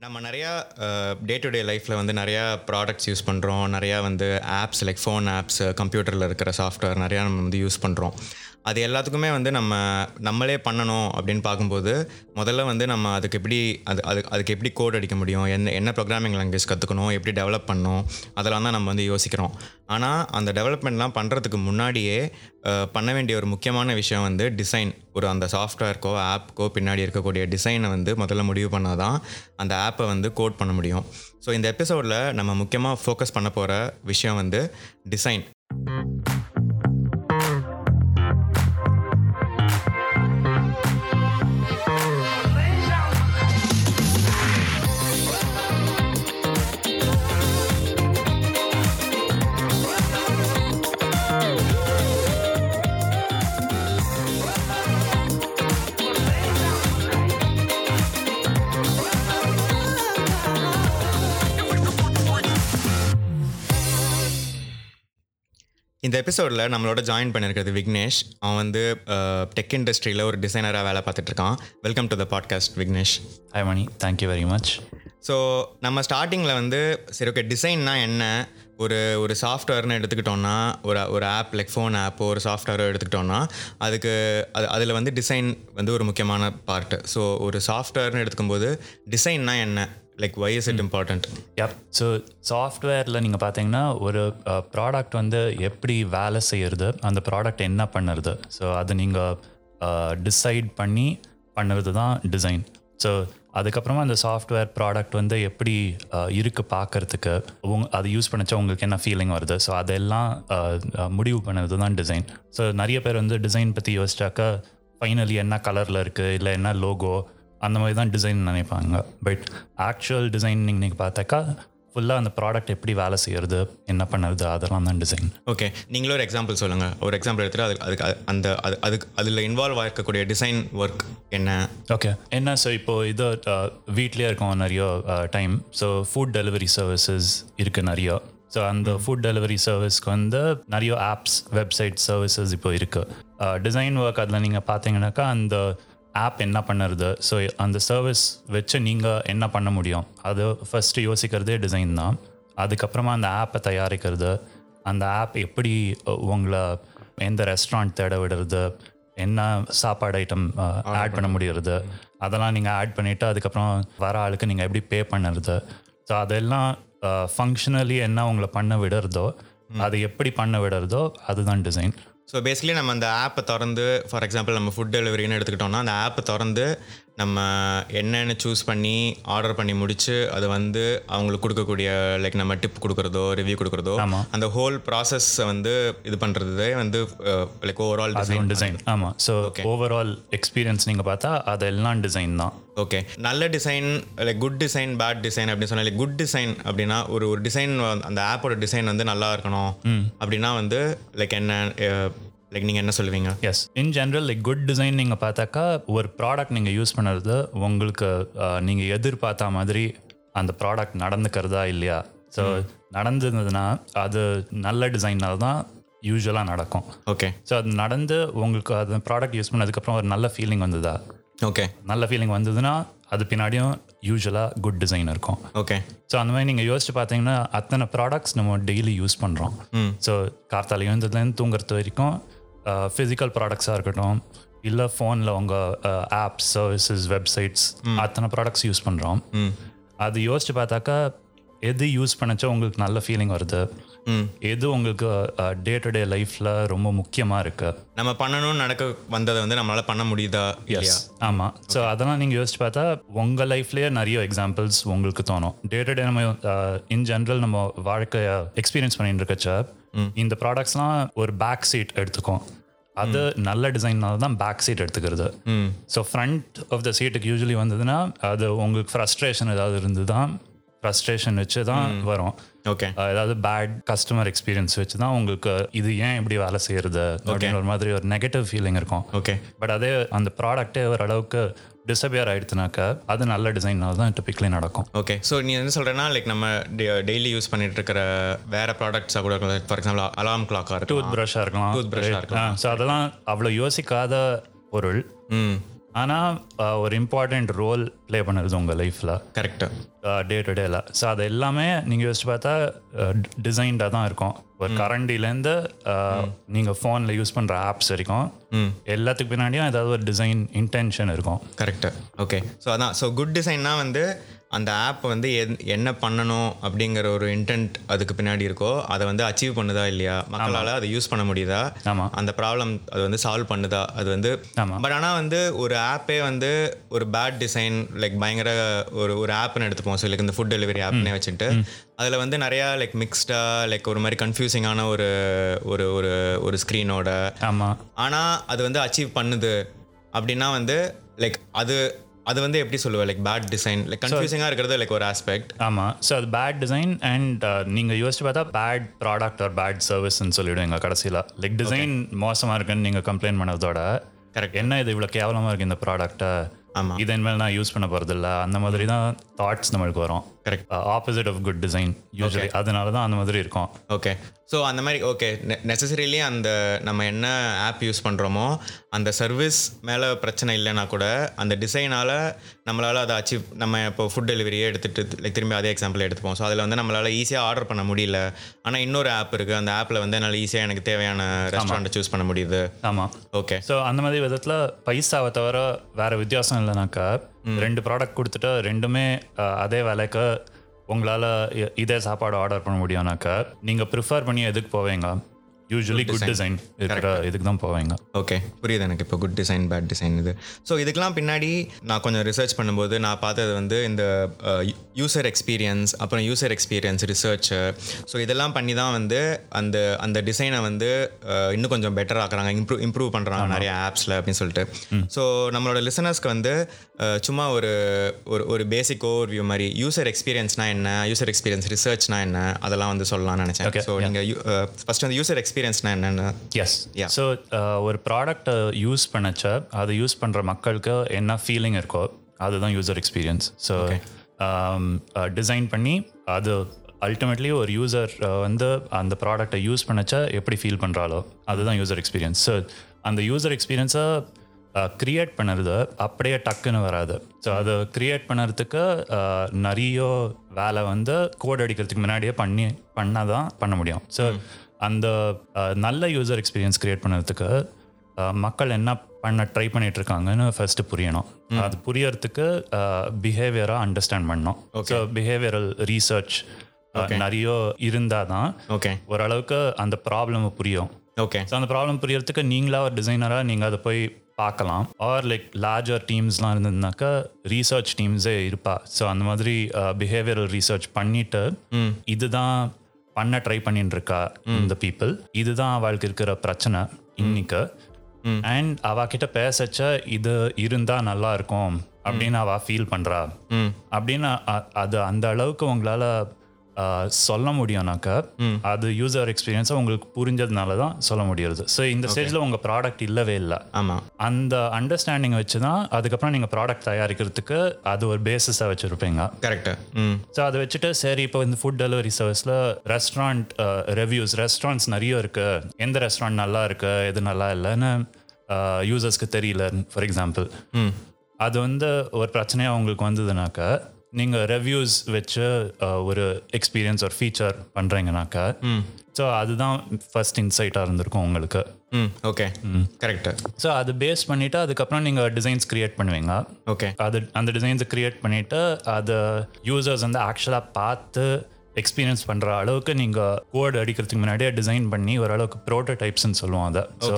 நம்ம நிறையா day to day லைஃப்பில் வந்து நிறையா ப்ராடக்ட்ஸ் யூஸ் பண்ணுறோம் நிறையா வந்து ஆப்ஸ் லைக் ஃபோன் ஆப்ஸ் கம்ப்யூட்டரில் இருக்கிற சாஃப்ட்வேர் நிறையா நம்ம வந்து யூஸ் பண்ணுறோம் அது எல்லாத்துக்குமே வந்து நம்ம நம்மளே பண்ணணும் அப்படின்னு பார்க்கும்போது முதல்ல வந்து நம்ம அதுக்கு எப்படி அது அது அதுக்கு எப்படி கோட் அடிக்க முடியும் என்ன என்ன ப்ரோக்ராமிங் லாங்குவேஜ் கற்றுக்கணும் எப்படி டெவலப் பண்ணணும் அதெல்லாம் தான் நம்ம வந்து யோசிக்கிறோம். ஆனால் அந்த டெவலப்மெண்ட்லாம் பண்ணுறதுக்கு முன்னாடியே பண்ண வேண்டிய ஒரு முக்கியமான விஷயம் வந்து டிசைன் ஒரு அந்த சாஃப்ட்வேர்க்கோ ஆப்க்கோ பின்னாடி இருக்கக்கூடிய டிசைனை வந்து முதல்ல முடிவு பண்ணால் தான் அந்த ஆப்பை வந்து கோட் பண்ண முடியும். ஸோ இந்த எபிசோடில் நம்ம முக்கியமாக ஃபோக்கஸ் பண்ண போகிற விஷயம் வந்து டிசைன் இந்த எபிசோடில் நம்மளோட ஜாயின் பண்ணியிருக்கிறது விக்னேஷ். அவன் வந்து டெக் இண்டஸ்ட்ரியில் ஒரு டிசைனராக வேலை பார்த்துட்டு இருக்கான் welcome to the podcast Vignesh. Hi Mani. Thank you very much so நம்ம ஸ்டார்டிங்கில் வந்து சரி ஓகே டிசைன்னா என்ன? ஒரு ஒரு சாஃப்ட்வேர்னு எடுத்துக்கிட்டோம்னா ஒரு ஒரு ஆப் லைக் ஃபோன் ஆப்போ ஒரு சாஃப்ட்வேரோ எடுத்துக்கிட்டோம்னா அதுக்கு அது அதில் வந்து டிசைன் வந்து ஒரு முக்கியமான பார்ட்டு ஸோ ஒரு சாஃப்ட்வேர்னு எடுத்துக்கும்போது டிசைன்னா என்ன? Like why is it important yup so சாஃப்ட்வேரில் நீங்கள் பார்த்தீங்கன்னா ஒரு ப்ராடக்ட் வந்து எப்படி வேலை செய்யறது அந்த ப்ராடக்ட் என்ன பண்ணுறது. ஸோ அது நீங்கள் டிசைட் பண்ணி பண்ணுறது தான் டிசைன் ஸோ அதுக்கப்புறமா அந்த சாஃப்ட்வேர் ப்ராடக்ட் வந்து எப்படி இருக்குது இருக்கு பார்க்கறதுக்கு உங் அதை யூஸ் பண்ணிச்சா உங்களுக்கு என்ன ஃபீலிங் வருது? ஸோ அதெல்லாம் முடிவு பண்ணுறது தான் டிசைன் ஸோ நிறைய பேர் வந்து டிசைன் பற்றி யோசிச்சாக்கா ஃபைனலி என்ன கலரில் இருக்குது இல்லை என்ன லோகோ அந்த மாதிரி தான் டிசைன் நினைப்பாங்க. பட் ஆக்சுவல் டிசைன் நீங்கள் பார்த்தாக்கா ஃபுல்லாக அந்த ப்ராடக்ட் எப்படி வேலை செய்யறது என்ன பண்ணுறது அதெல்லாம் தான் டிசைன் ஓகே நீங்களும் ஒரு எக்ஸாம்பிள் சொல்லுங்கள் ஒரு எக்ஸாம்பிள் எடுத்துகிட்டு அதுக்கு அதுக்கு அது- அந்த அது அதுக்கு அதில் இன்வால்வ் ஆகிருக்கக்கூடிய டிசைன் ஒர்க் என்ன? ஓகே என்ன ஸோ இப்போ இது வீட்லேயே இருக்கோம் நிறைய time so food delivery services இருக்குது நிறைய. ஸோ அந்த ஃபுட் டெலிவரி சர்வீஸ்க்கு வந்து நிறைய ஆப்ஸ் வெப்சைட் சர்வீசஸ் இப்போ இருக்குது டிசைன் ஒர்க் அதில் நீங்கள் பார்த்தீங்கன்னாக்கா அந்த ஆப் என்ன பண்ணுறது? ஸோ அந்த சர்வீஸ் வச்சு நீங்கள் என்ன பண்ண முடியும்? அது ஃபஸ்ட்டு யோசிக்கிறதே டிசைன் தான். அதுக்கப்புறமா அந்த ஆப்பை தயாரிக்கிறது அந்த ஆப் எப்படி உங்களை எந்த ரெஸ்டாரண்ட் தேட விடுறது என்ன சாப்பாடு ஐட்டம் ஆட் பண்ண முடியறது அதெல்லாம் நீங்கள் ஆட் பண்ணிவிட்டு அதுக்கப்புறம் வர ஆளுக்கு நீங்கள் எப்படி பே பண்ணுறது. ஸோ அதெல்லாம் ஃபங்க்ஷனலி என்ன உங்களை பண்ண விடுறதோ அது எப்படி பண்ண விடுறதோ அதுதான் டிசைன் ஸோ பேசிக்கலி நம்ம அந்த ஆப்பை திறந்து ஃபார் எக்ஸாம்பிள் நம்ம ஃபுட் டெலிவரின்னு எடுத்துக்கிட்டோம்னா அந்த ஆப்பை திறந்து நம்ம என்னென்னு சூஸ் பண்ணி ஆர்டர் பண்ணி முடிச்சு அது வந்து அவங்களுக்கு கொடுக்கக்கூடிய லைக் நம்ம டிப் கொடுக்குறதோ ரிவ்யூ கொடுக்குறதோ. அந்த ஹோல் ப்ராசஸை வந்து இது பண்ணுறதே வந்து லைக் ஓவரால் டிசைன் டிசைன் ஆமாம் ஸோ ஓவரால் எக்ஸ்பீரியன்ஸ் நீங்கள் பார்த்தா அதெல்லாம் டிசைன் தான். ஓகே நல்ல design like good design bad design அப்படின்னு சொன்னா லைக் குட் டிசைன் அப்படின்னா ஒரு ஒரு டிசைன் அந்த ஆப்போட டிசைன் வந்து நல்லா இருக்கணும். அப்படின்னா வந்து லைக் என்ன லைக் நீங்கள் என்ன சொல்லுவீங்க? As in general like good design நீங்கள் பார்த்தாக்கா ஒரு ப்ராடக்ட் நீங்கள் யூஸ் பண்ணுறது உங்களுக்கு நீங்கள் எதிர்பார்த்த மாதிரி அந்த ப்ராடக்ட் நடந்துக்கிறதா இல்லையா? ஸோ நடந்ததுன்னா அது நல்ல டிசைனால் தான் யூஸ்வலாக நடக்கும். ஓகே ஸோ அது நடந்து உங்களுக்கு அந்த ப்ராடக்ட் யூஸ் பண்ணதுக்கப்புறம் ஒரு நல்ல ஃபீலிங் வந்ததா? ஓகே நல்ல ஃபீலிங் வந்ததுன்னா அது பின்னாடியும் யூஸ்வலாக குட் டிசைன் இருக்கும். ஓகே ஸோ அந்த மாதிரி நீங்கள் யோசிச்சு பார்த்தீங்கன்னா அத்தனை ப்ராடக்ட்ஸ் நம்ம டெய்லி யூஸ் பண்ணுறோம் ஸோ கார்த்தால எழுந்ததுலேருந்து தூங்குறது வரைக்கும் ஃபிசிக்கல் ப்ராடக்ட்ஸாக இருக்கட்டும் இல்லை ஃபோனில் உங்கள் ஆப்ஸ் சர்வீசஸ் வெப்சைட்ஸ் அத்தனை ப்ராடக்ட்ஸ் யூஸ் பண்ணுறோம் அது யோசிச்சு பார்த்தாக்கா எது யூஸ் பண்ணச்சோ உங்களுக்கு நல்ல ஃபீலிங் வருது. எது உங்களுக்கு டே டு டே லைஃப்பில் ரொம்ப முக்கியமாக இருக்குது நம்ம பண்ணணும்னு நடக்க வந்ததை வந்து நம்மளால பண்ண முடியுதா இல்லையா? ஆமாம் ஸோ அதெல்லாம் நீங்கள் யோசிச்சு பார்த்தா உங்கள் லைஃப்லேயே நிறைய எக்ஸாம்பிள்ஸ் உங்களுக்கு தோணும். டே டு டே நம்ம இன் ஜென்ரல் நம்ம வாழ்க்கையை எக்ஸ்பீரியன்ஸ் பண்ணிட்டு இருக்கச்ச இந்த ப்ராடக்ட்ஸ்லாம் ஒரு பேக் சீட் எடுத்துக்கும். அது நல்ல டிசைன்னால தான் பேக் சீட் எடுத்துக்கிறது. ஸோ ஃப்ரண்ட் ஆஃப் த சீட்டுக்கு யூஸ்வலி வந்ததுன்னா அது உங்களுக்கு ஃப்ரஸ்ட்ரேஷன் ஏதாவது இருந்து தான் ஃப்ரஸ்ட்ரேஷன் வச்சு தான் வரும். ஓகே. ஏதாவது பேட் கஸ்டமர் எக்ஸ்பீரியன்ஸ் வச்சு தான் உங்களுக்கு இது ஏன் இப்படி வேலை செய்யறது அப்படின்னு ஒரு மாதிரி ஒரு நெகட்டிவ் ஃபீலிங் இருக்கும். ஓகே. பட் அதே அந்த ப்ராடக்டே ஓரளவுக்கு டிசப்பியர் ஆயிடுச்சுனாக்க அது நல்ல டிசைனால் தான் டிப்பிக்கலி நடக்கும். ஓகே. ஸோ நீ என்ன சொல்கிறேன்னா லைக் நம்ம டெய்லி யூஸ் பண்ணிட்டு இருக்கிற வேற ப்ராடக்ட்ஸாக கூட இருக்கலாம். ஃபார் எக்ஸாம்பிள் அலாம் கிளாக்காக இருக்கும் டூத் ப்ரஷ்ஷாக இருக்கலாம். Toothbrush-ஆ ஸோ அதெல்லாம் அவ்வளோ யோசிக்காத பொருள். ம். ஆனால் ஒரு இம்பார்ட்டண்ட் ரோல் ப்ளே பண்ணுறது உங்கள் லைஃப்பில் கரெக்டு டே டு டேல ஸோ அது எல்லாமே நீங்கள் யோசிச்சு பார்த்தா டிசைன்டாக தான் இருக்கும். ஒரு கரண்டிலேருந்து நீங்கள் ஃபோனில் யூஸ் பண்ணுற ஆப்ஸ் வரைக்கும் எல்லாத்துக்கு பின்னாடியும் ஏதாவது ஒரு டிசைன் இன்டென்ஷன் இருக்கும். கரெக்டு ஓகே ஸோ அதான். ஸோ குட் டிசைன்னா வந்து அந்த ஆப் வந்து என்- என்ன பண்ணணும் அப்படிங்கிற ஒரு இன்டென்ட் அதுக்கு பின்னாடி இருக்கோ அதை வந்து அச்சீவ் பண்ணுதா இல்லையா? மக்களால் அதை யூஸ் பண்ண முடியுதா? அந்த ப்ராப்ளம் அது வந்து சால்வ் பண்ணுதா? அது வந்து. பட் ஆனால் வந்து ஒரு ஆப்பே வந்து ஒரு பேட் டிசைன் லைக் பயங்கர ஒரு ஒரு ஆப்னு எடுத்துப்போம். ஸோ லைக் இந்த ஃபுட் டெலிவரி ஆப்னே வச்சுட்டு அதில் வந்து நிறையா லைக் மிக்ஸ்டாக லைக் ஒரு மாதிரி கன்ஃபியூசிங்கான ஒரு ஒரு ஒரு ஒரு ஸ்க்ரீனோட ஆனால் அது வந்து அச்சீவ் பண்ணுது அப்படின்னா வந்து லைக் அது அது வந்து எப்படி சொல்லுவேன்? லைக் பேட் டிசைன் லைக் கன்ஃபியூசிங்காக இருக்கிறது லைக் ஒரு ஆஸ்பெக்ட் ஆமாம் ஸோ அது பேட் டிசைன் அண்ட் நீங்கள் யோசிச்சு பார்த்தா பேட் ப்ராடக்ட் ஆர் பேட் சர்வீஸ்ன்னு சொல்லிவிடுவீங்க கடைசியில். லைக் டிசைன் மோசமாக இருக்குன்னு நீங்கள் கம்ப்ளைண்ட் பண்ணதோட Correct. என்ன இது இவ்வளோ கேவலமாக இருக்குது இந்த ப்ராடக்ட்டை ஆமாம் இதன் மேலே நான் யூஸ் பண்ண போகிறது இல்லை அந்த மாதிரி தான் தாட்ஸ் நம்மளுக்கு வரும். Correct opposite of good design usually அதனால தான் அந்த மாதிரி இருக்கும். ஓகே ஸோ அந்த மாதிரி ஓகே நெசசரிலி அந்த நம்ம என்ன ஆப் யூஸ் பண்ணுறோமோ அந்த சர்வீஸ் மேலே பிரச்சனை இல்லைன்னா கூட அந்த டிசைனால் நம்மளால் அதை அச்சீவ் நம்ம இப்போ ஃபுட் டெலிவரியே எடுத்துகிட்டு லைக் திரும்பி அதே எக்ஸாம்பிள் எடுத்துப்போம். ஸோ அதில் வந்து நம்மளால் ஈஸியாக ஆர்டர் பண்ண முடியல. ஆனால் இன்னொரு ஆப் இருக்குது அந்த ஆப்பில் வந்து என்னால் ஈஸியாக எனக்கு தேவையான ரெஸ்டாரண்ட்டை சூஸ் பண்ண முடியுது. ஆமாம் ஓகே ஸோ அந்த மாதிரி விதத்தில் பைசாவை தவிர வேற வித்தியாசம் இல்லைனாக்கா ரெண்டு ப்ராடக்ட் கொடுத்துட்டு ரெண்டுமே அதே விலைக்கு உங்களால் இதே சாப்பாடு ஆர்டர் பண்ண முடியும்னாக்கா நீங்கள் ப்ரிஃபர் பண்ணி எதுக்கு போவீங்க? யூஸ்வலி குட் டிசைன் இருக்கிற இதுக்கு தான் போவீங்க. ஓகே புரியுது எனக்கு இப்போ குட் டிசைன் பேட் டிசைன் இது. ஸோ இதுக்கெலாம் பின்னாடி நான் கொஞ்சம் ரிசர்ச் பண்ணும்போது நான் பார்த்தது வந்து இந்த யூசர் எக்ஸ்பீரியன்ஸ் அப்புறம் யூசர் எக்ஸ்பீரியன்ஸ் ரிசர்ச் ஸோ இதெல்லாம் பண்ணி தான் வந்து அந்த அந்த டிசைனை வந்து அஹ், இன்னும் கொஞ்சம் பெட்டர் ஆக்குறாங்க இம்ப்ரூவ் இம்ப்ரூவ் பண்ணுறாங்க நிறைய ஆப்ஸில் அப்படின்னு சொல்லிட்டு. ஸோ நம்மளோட லிசனர்ஸ்க்கு வந்து அஹ், சும்மா ஒரு ஒரு ஒரு பேசிக் ஓவர் வியூ மாதிரி யூசர் எக்ஸ்பீரியன்ஸ்னா என்ன யூசர் எக்ஸ்பீரியன்ஸ் ரிசர்ச்னா என்ன அதெல்லாம் வந்து சொல்லலாம்னு நினச்சேன். ஸோ நீங்கள் ஃபர்ஸ்ட் வந்து யூசர் எக்ஸ்பீரியன்ஸ்னா என்னென்னு? எஸ். ஸோ ஒரு ப்ராடக்டை யூஸ் பண்ணச்ச அதை யூஸ் பண்ணுற மக்களுக்கு என்ன ஃபீலிங் இருக்கோ அதுதான் யூசர் எக்ஸ்பீரியன்ஸ் ஸோ டிசைன் பண்ணி அது அல்டிமேட்லி ஒரு யூசர் வந்து அந்த ப்ராடக்டை யூஸ் பண்ணச்ச எப்படி ஃபீல் பண்ணுறாலோ அதுதான் யூசர் எக்ஸ்பீரியன்ஸ் ஸோ அந்த யூசர் எக்ஸ்பீரியன்ஸை க்ரியேட் பண்ணுறது அப்படியே டக்குன்னு வராது. ஸோ அதை க்ரியேட் பண்ணுறதுக்கு அஹ், நிறைய வேலை வந்து கோட் அடிக்கிறதுக்கு முன்னாடியே பண்ணி பண்ணால் தான் பண்ண முடியும். ஸோ அந்த நல்ல யூசர் எக்ஸ்பீரியன்ஸ் க்ரியேட் பண்ணுறதுக்கு மக்கள் என்ன பண்ண ட்ரை பண்ணிட்டு இருக்காங்கன்னு ஃபர்ஸ்ட் புரியணும் அது புரியறதுக்கு பிஹேவியராக அண்டர்ஸ்டாண்ட் பண்ணணும். ஸோ பிஹேவியரல் ரீசர்ச் நிறைய இருந்தால் தான் ஓகே ஓரளவுக்கு அந்த ப்ராப்ளம் புரியும். ஓகே ஸோ அந்த ப்ராப்ளம் புரியறதுக்கு நீங்களா ஒரு டிசைனராக நீங்கள் அதை போய் பார்க்கலாம். ஆர் லைக் லார்ஜர் டீம்ஸ்லாம் இருந்ததுனாக்கா ரீசர்ச் டீம்ஸே இருப்பா. ஸோ அந்த மாதிரி பிஹேவியரல் ரீசர்ச் பண்ணிட்டு இதுதான் பண்ண ட்ரை பண்ணிட்டு இருக்கா இந்த பீப்புள் இதுதான் அவளுக்கு இருக்கிற பிரச்சனை இன்னைக்கு. அண்ட் அவகிட்ட பேசச்ச இது இருந்தா நல்லா இருக்கும் அப்படின்னு அவ ஃபீல் பண்றா. அப்படின்னு அது அந்த அளவுக்கு உங்களால சொல்ல முடியும்னாக்கா அது யூசர் எக்ஸ்பீரியன்ஸை உங்களுக்கு புரிஞ்சதுனால தான் சொல்ல முடியுது ஸோ இந்த ஸ்டேஜில் உங்கள் ப்ராடக்ட் இல்லவே இல்லை. ஆமாம் அந்த அண்டர்ஸ்டாண்டிங் வச்சு தான் அதுக்கப்புறம் நீங்கள் ப்ராடக்ட் தயாரிக்கிறதுக்கு அது ஒரு பேசிஸாக வச்சுருப்பீங்க. கரெக்டு ம். ஸோ அதை வச்சுட்டு சரி இப்போ இந்த ஃபுட் டெலிவரி சர்வீஸில் ரெஸ்டாரண்ட் ரிவ்யூஸ் ரெஸ்டாரண்ட்ஸ் நிறைய இருக்கு. எந்த ரெஸ்டாரண்ட் நல்லா இருக்கு எது நல்லா இல்லைன்னு யூசர்ஸ்க்கு தெரியல ஃபார் எக்ஸாம்பிள் அது வந்து ஒரு பிரச்சனையாக உங்களுக்கு வந்ததுனாக்கா நீங்கள் ரிவ்யூஸ் வச்சு ஒரு எக்ஸ்பீரியன்ஸ் ஒரு ஃபீச்சர் பண்ணுறீங்கனாக்கா ஸோ அதுதான் ஃபர்ஸ்ட் இன்சைட்டாக இருந்திருக்கும் உங்களுக்கு. ம் ஓகே கரெக்டு ஸோ அது பேஸ் பண்ணிவிட்டு அதுக்கப்புறம் நீங்கள் டிசைன்ஸ் க்ரியேட் பண்ணுவீங்க. ஓகே அது அந்த டிசைன்ஸை க்ரியேட் பண்ணிவிட்டு அதை யூசர்ஸ் வந்து ஆக்சுவலாக பார்த்து எக்ஸ்பீரியன்ஸ் பண்ணுற அளவுக்கு நீங்கள் கோட் அடிக்கிறதுக்கு முன்னாடியே டிசைன் பண்ணி ஓரளவுக்கு ப்ரோட்டோடைப்ஸ்னு சொல்லுவோம் அதை. ஸோ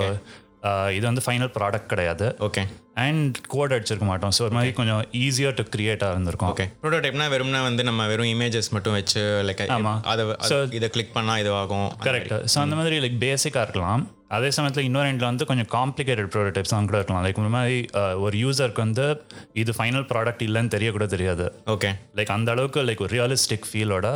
இது வந்து ஃபைனல் ப்ராடக்ட் கிடையாது. ஓகே அண்ட் கோட் அடிச்சிருக்க மாட்டோம். ஸோ ஒரு மாதிரி கொஞ்சம் ஈஸியாக டு கிரியேட்டாக இருந்திருக்கும். ஓகே ப்ரோட்டோடைப்னா வெறும்னா வந்து நம்ம வெறும் இமேஜஸ் மட்டும் வச்சு லைக் ஆமா. அதை இதை கிளிக் பண்ணால் இது ஆகும் கரெக்ட் ஸோ அந்த மாதிரி லைக் பேசிக்காக இருக்கலாம். அதே சமயத்தில் இன்னொரு வந்து கொஞ்சம் காம்ப்ளிகேட்டட் ப்ரோட்டோடைப்ஸ் தான் கூட இருக்கலாம். லைக் இந்த மாதிரி ஒரு யூசருக்கு வந்து இது ஃபைனல் ப்ராடக்ட் இல்லைன்னு தெரிய கூட தெரியாது. ஓகே லைக் அந்த அளவுக்கு லைக் ஒரு ரியலிஸ்டிக் ஃபீலோட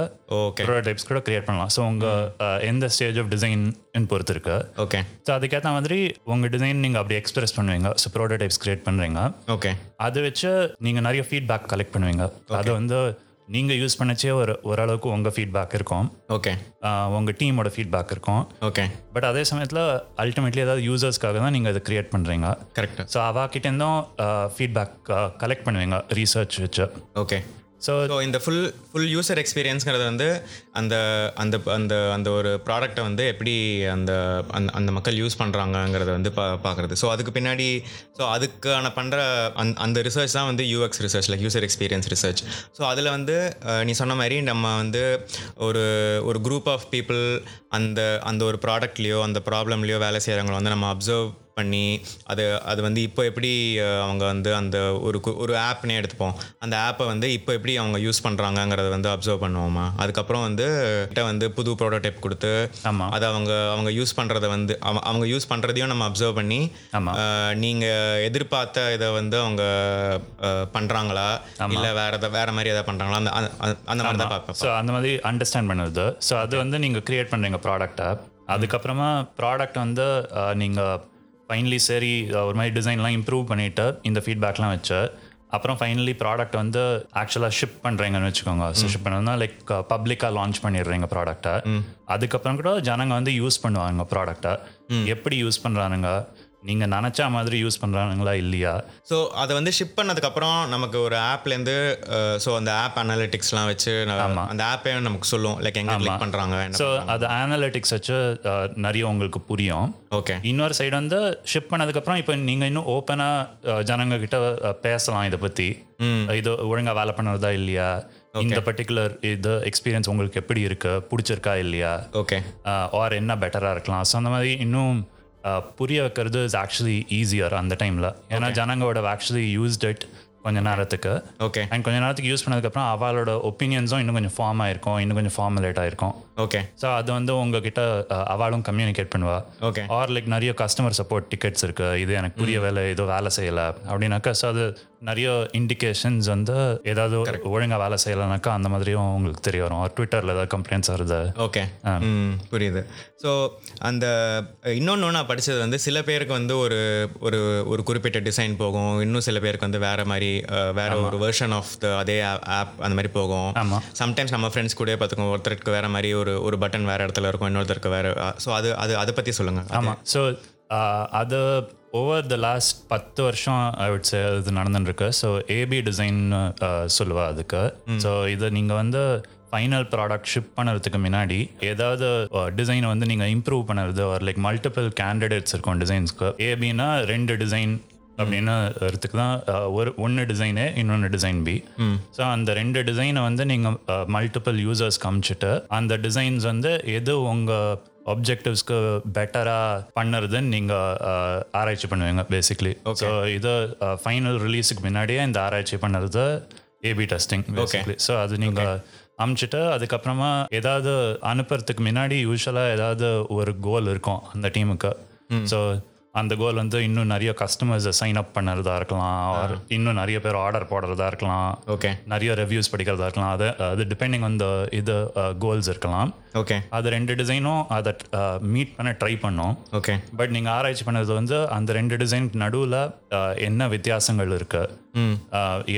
ஓகே ப்ரோட்டோடைப்ஸ் கூட கிரியேட் பண்ணலாம். ஸோ உங்கள் எந்த ஸ்டேஜ் ஆஃப் டிசைன் பொறுத்து இருக்கு ஓகே ஸோ அதுக்கேற்ற மாதிரி உங்கள் டிசைன் நீங்கள் அப்படி எக்ஸ்பிரஸ் பண்ணுவீங்க. ஸோ ப்ரோட்டோடைப்ஸ் கிரியேட் பண்ணுறீங்க ஓகே அதை வச்சு நீங்கள் நிறைய ஃபீட்பேக் கலெக்ட் பண்ணுவீங்க. அதை வந்து நீங்கள் யூஸ் பண்ணச்சே ஒரு ஓரளவுக்கு உங்கள் ஃபீட்பேக் இருக்கும். ஓகே உங்கள் டீமோட ஃபீட்பேக் இருக்கும். ஓகே பட் அதே சமயத்தில் அல்டிமேட்லி ஏதாவது யூசர்ஸ்க்காக தான் நீங்கள் அதை க்ரியேட் பண்ணுறீங்க கரெக்ட் ஸோ அவாக்கிட்டேருந்தும் ஃபீட்பேக் கலெக்ட் பண்ணுவீங்க ரீசர்ச் வச்சு. ஓகே ஸோ ஸோ இந்த ஃபுல் ஃபுல் யூசர் எக்ஸ்பீரியன்ஸுங்கிறது வந்து அந்த அந்த அந்த அந்த ஒரு ப்ராடக்ட்டை வந்து எப்படி அந்த அந்த அந்த மக்கள் யூஸ் பண்ணுறாங்கங்கிறத வந்து பா பார்க்குறது ஸோ அதுக்கு பின்னாடி ஸோ அதுக்கான பண்ணுற அந் அந்த ரிசர்ச் தான் வந்து UX research like user experience research so அதில் வந்து நீ சொன்ன மாதிரி நம்ம வந்து ஒரு ஒரு குரூப் ஆஃப் பீப்புள் அந்த அந்த ஒரு ப்ராடக்ட்லேயோ அந்த ப்ராப்ளம்லேயோ வேலை செய்கிறவங்களை வந்து நம்ம அப்சர்வ் பண்ணி அது அது வந்து இப்போ எப்படி அவங்க வந்து அந்த ஒரு கு- ஒரு ஆப்னே எடுத்துப்போம். அந்த ஆப்பை வந்து இப்போ எப்படி அவங்க யூஸ் பண்ணுறாங்கங்கிறத வந்து அப்சர்வ் பண்ணுவோமா? அதுக்கப்புறம் வந்து கிட்ட வந்து புது ப்ரோட்டோடைப் கொடுத்து. அதை அவங்க அவங்க யூஸ் பண்ணுறத வந்து அவ- அவங்க யூஸ் பண்ணுறதையும் நம்ம அப்சர்வ் பண்ணி. நீங்கள் எதிர்பார்த்த இதை வந்து அவங்க அஹ், பண்றாங்களா? இல்லை வேற எதாவது வேற மாதிரி எதாவது பண்ணுறாங்களா அந்த அந்த- அந்த மாதிரி தான் பார்ப்பேன் ஸோ அந்த மாதிரி அண்டர்ஸ்டாண்ட் பண்ணுறது. ஸோ அது வந்து நீங்கள் க்ரியேட் பண்ணுறீங்க ப்ராடக்டை அதுக்கப்புறமா ப்ராடக்ட் வந்து நீங்கள் ஃபைனலி சரி ஒரு மாதிரி டிசைன்லாம் இம்ப்ரூவ் பண்ணிவிட்டு இந்த ஃபீட்பேக்லாம் வச்சு அப்புறம் ஃபைனலி ப்ராடக்ட் வந்து ஆக்சுவலாக ஷிப் பண்ணுறீங்கன்னு வச்சுக்கோங்க. ஷிப் பண்ணதுனா லைக் பப்ளிக்காக லான்ச் பண்ணிடுறீங்க ப்ராடக்ட்டை அதுக்கப்புறம் கூட ஜனங்க வந்து யூஸ் பண்ணுவாங்க ப்ராடக்ட்டை எப்படி யூஸ் பண்ணுறானுங்க நீங்கள் நினச்சா மாதிரி யூஸ் பண்ணுறானுங்களா இல்லையா? ஸோ அதை வந்து ஷிப் பண்ணதுக்கப்புறம் நமக்கு ஒரு ஆப்லேருந்து ஸோ அந்த ஆப் அனாலிட்டிக்ஸ்லாம் வச்சு அந்த ஆப்பே நமக்கு சொல்லும். லைக் எங்கே கிளிக் பண்ணுறாங்க ஸோ அது அனாலிட்டிக்ஸ் வச்சு நிறைய உங்களுக்கு புரியும். ஓகே இன்னொரு சைடு வந்து ஷிப் பண்ணதுக்கப்புறம் இப்போ நீங்கள் இன்னும் ஓப்பனாக ஜனங்க கிட்ட பேசலாம் இதை பற்றி இது ஒழுங்காக வேலை பண்ணுறதா இல்லையா? இந்த பர்டிகுலர் இது எக்ஸ்பீரியன்ஸ் உங்களுக்கு எப்படி இருக்கு? பிடிச்சிருக்கா இல்லையா? ஓகே ஆர் என்ன பெட்டராக இருக்கலாம்? ஸோ அந்த மாதிரி இன்னும் புரிய வைக்கிறது இஸ் ஆக்சுவலி ஈஸியர் அந்த டைமில் ஏன்னா ஜனங்களோட ஆக்சுவலி யூஸ்ட் இட் கொஞ்ச நேரத்துக்கு. ஓகே அண்ட் கொஞ்ச நேரத்துக்கு யூஸ் பண்ணதுக்கப்புறம் அவளோட ஒப்பீனியன்ஸும் இன்னும் கொஞ்சம் ஃபார்ம் ஆயிருக்கும் இன்னும் கொஞ்சம் ஃபார்முலேட் ஆயிருக்கும். ஓகே ஸோ அது வந்து உங்ககிட்ட அஹ், அவளும் கம்யூனிகேட் பண்ணுவா. ஓகே ஆர் லைக் நிறைய கஸ்டமர் சப்போர்ட் டிக்கெட்ஸ் இருக்கு இது எனக்கு புரிய வேலை ஏதோ வேலை செய்யலை அப்படின்னாக்கா ஸோ அது நிறைய இண்டிகேஷன்ஸ் வந்து ஏதாவது ஒழுங்கா வேலை செய்யலைனாக்கா அந்த மாதிரியும் உங்களுக்கு தெரிய வரும். ட்விட்டரில் ஏதாவது கம்ப்ளைண்ட்ஸ் வருது. ஓகே புரியுது. ஸோ அந்த இன்னொன்று நான் படித்தது வந்து சில பேருக்கு வந்து ஒரு ஒரு ஒரு குறிப்பிட்ட டிசைன் போகும். இன்னும் சில பேருக்கு வந்து வேற மாதிரி வேற ஒரு வெர்ஷன் ஆஃப் த அதே ஆப் அந்த மாதிரி போகும். ஆமா. சம்டைம்ஸ் நம்ம ஃப்ரெண்ட்ஸ் கூட பார்த்துக்கோங்க ஒருத்தருக்கு வேற மாதிரி ஒரு ஒரு பட்டன் வேற இடத்துல இருக்கும். இன்னொருத்தருக்கு வேற ஸோ அது அது அதை பற்றி சொல்லுங்கள் ஆமாம் ஸோ அது ஓவர் த லாஸ்ட் பத்து வருஷம் ஐ would say இது நடந்துருக்கு ஸோ ஏபி டிசைன் சொல்லுவா அதுக்கு. ஸோ இதை நீங்கள் வந்து ஃபைனல் ப்ராடக்ட் ஷிப் பண்ணுறதுக்கு முன்னாடி ஏதாவது டிசைனை வந்து நீங்கள் இம்ப்ரூவ் பண்ணுறது ஒரு லைக் மல்டிபிள் கேண்டிடேட்ஸ் இருக்கும் டிசைன்ஸ்க்கு ஏபின்னா ரெண்டு டிசைன் அப்படின்னு இடத்துக்கு தான் ஒரு ஒன்று டிசைனு இன்னொன்று டிசைன் பி ஸோ அந்த ரெண்டு டிசைனை வந்து நீங்கள் மல்டிபிள் யூசர்ஸ் காமிச்சிட்டு அந்த டிசைன்ஸ் வந்து எது உங்கள் ஆப்ஜெக்டிவ்ஸ்க்கு பெட்டராக பண்ணுறதுன்னு நீங்கள் ஆராய்ச்சி பண்ணுவீங்க பேசிக்லி ஸோ இது ஃபைனல் ரிலீஸுக்கு முன்னாடியே இந்த ஆராய்ச்சி பண்ணுறது ஏபி டெஸ்டிங் பேசிக்லி ஸோ அது நீங்கள் அமுச்சிட்டு அதுக்கப்புறமா ஏதாவது அனுப்புறதுக்கு முன்னாடி யூஸ்வலாக ஏதாவது ஒரு கோல் இருக்கும் அந்த டீமுக்கு ஸோ அந்த கோல் வந்து இன்னும் நிறைய கஸ்டமர்ஸை சைன் அப் பண்ணுறதா இருக்கலாம் or இன்னும் நிறைய பேர் ஆர்டர் போடுறதா இருக்கலாம் ஓகே நிறைய ரிவ்யூஸ் படிக்கிறதா இருக்கலாம். அது அது டிபெண்டிங் ஆன் த இது கோல்ஸ் இருக்கலாம். ஓகே அது ரெண்டு டிசைனும் அதை மீட் பண்ண ட்ரை பண்ணோம். ஓகே பட் நீங்கள் ஆராய்ச்சி பண்ணது வந்து அந்த ரெண்டு டிசைனுக்கு நடுவில் என்ன வித்தியாசங்கள் இருக்கு?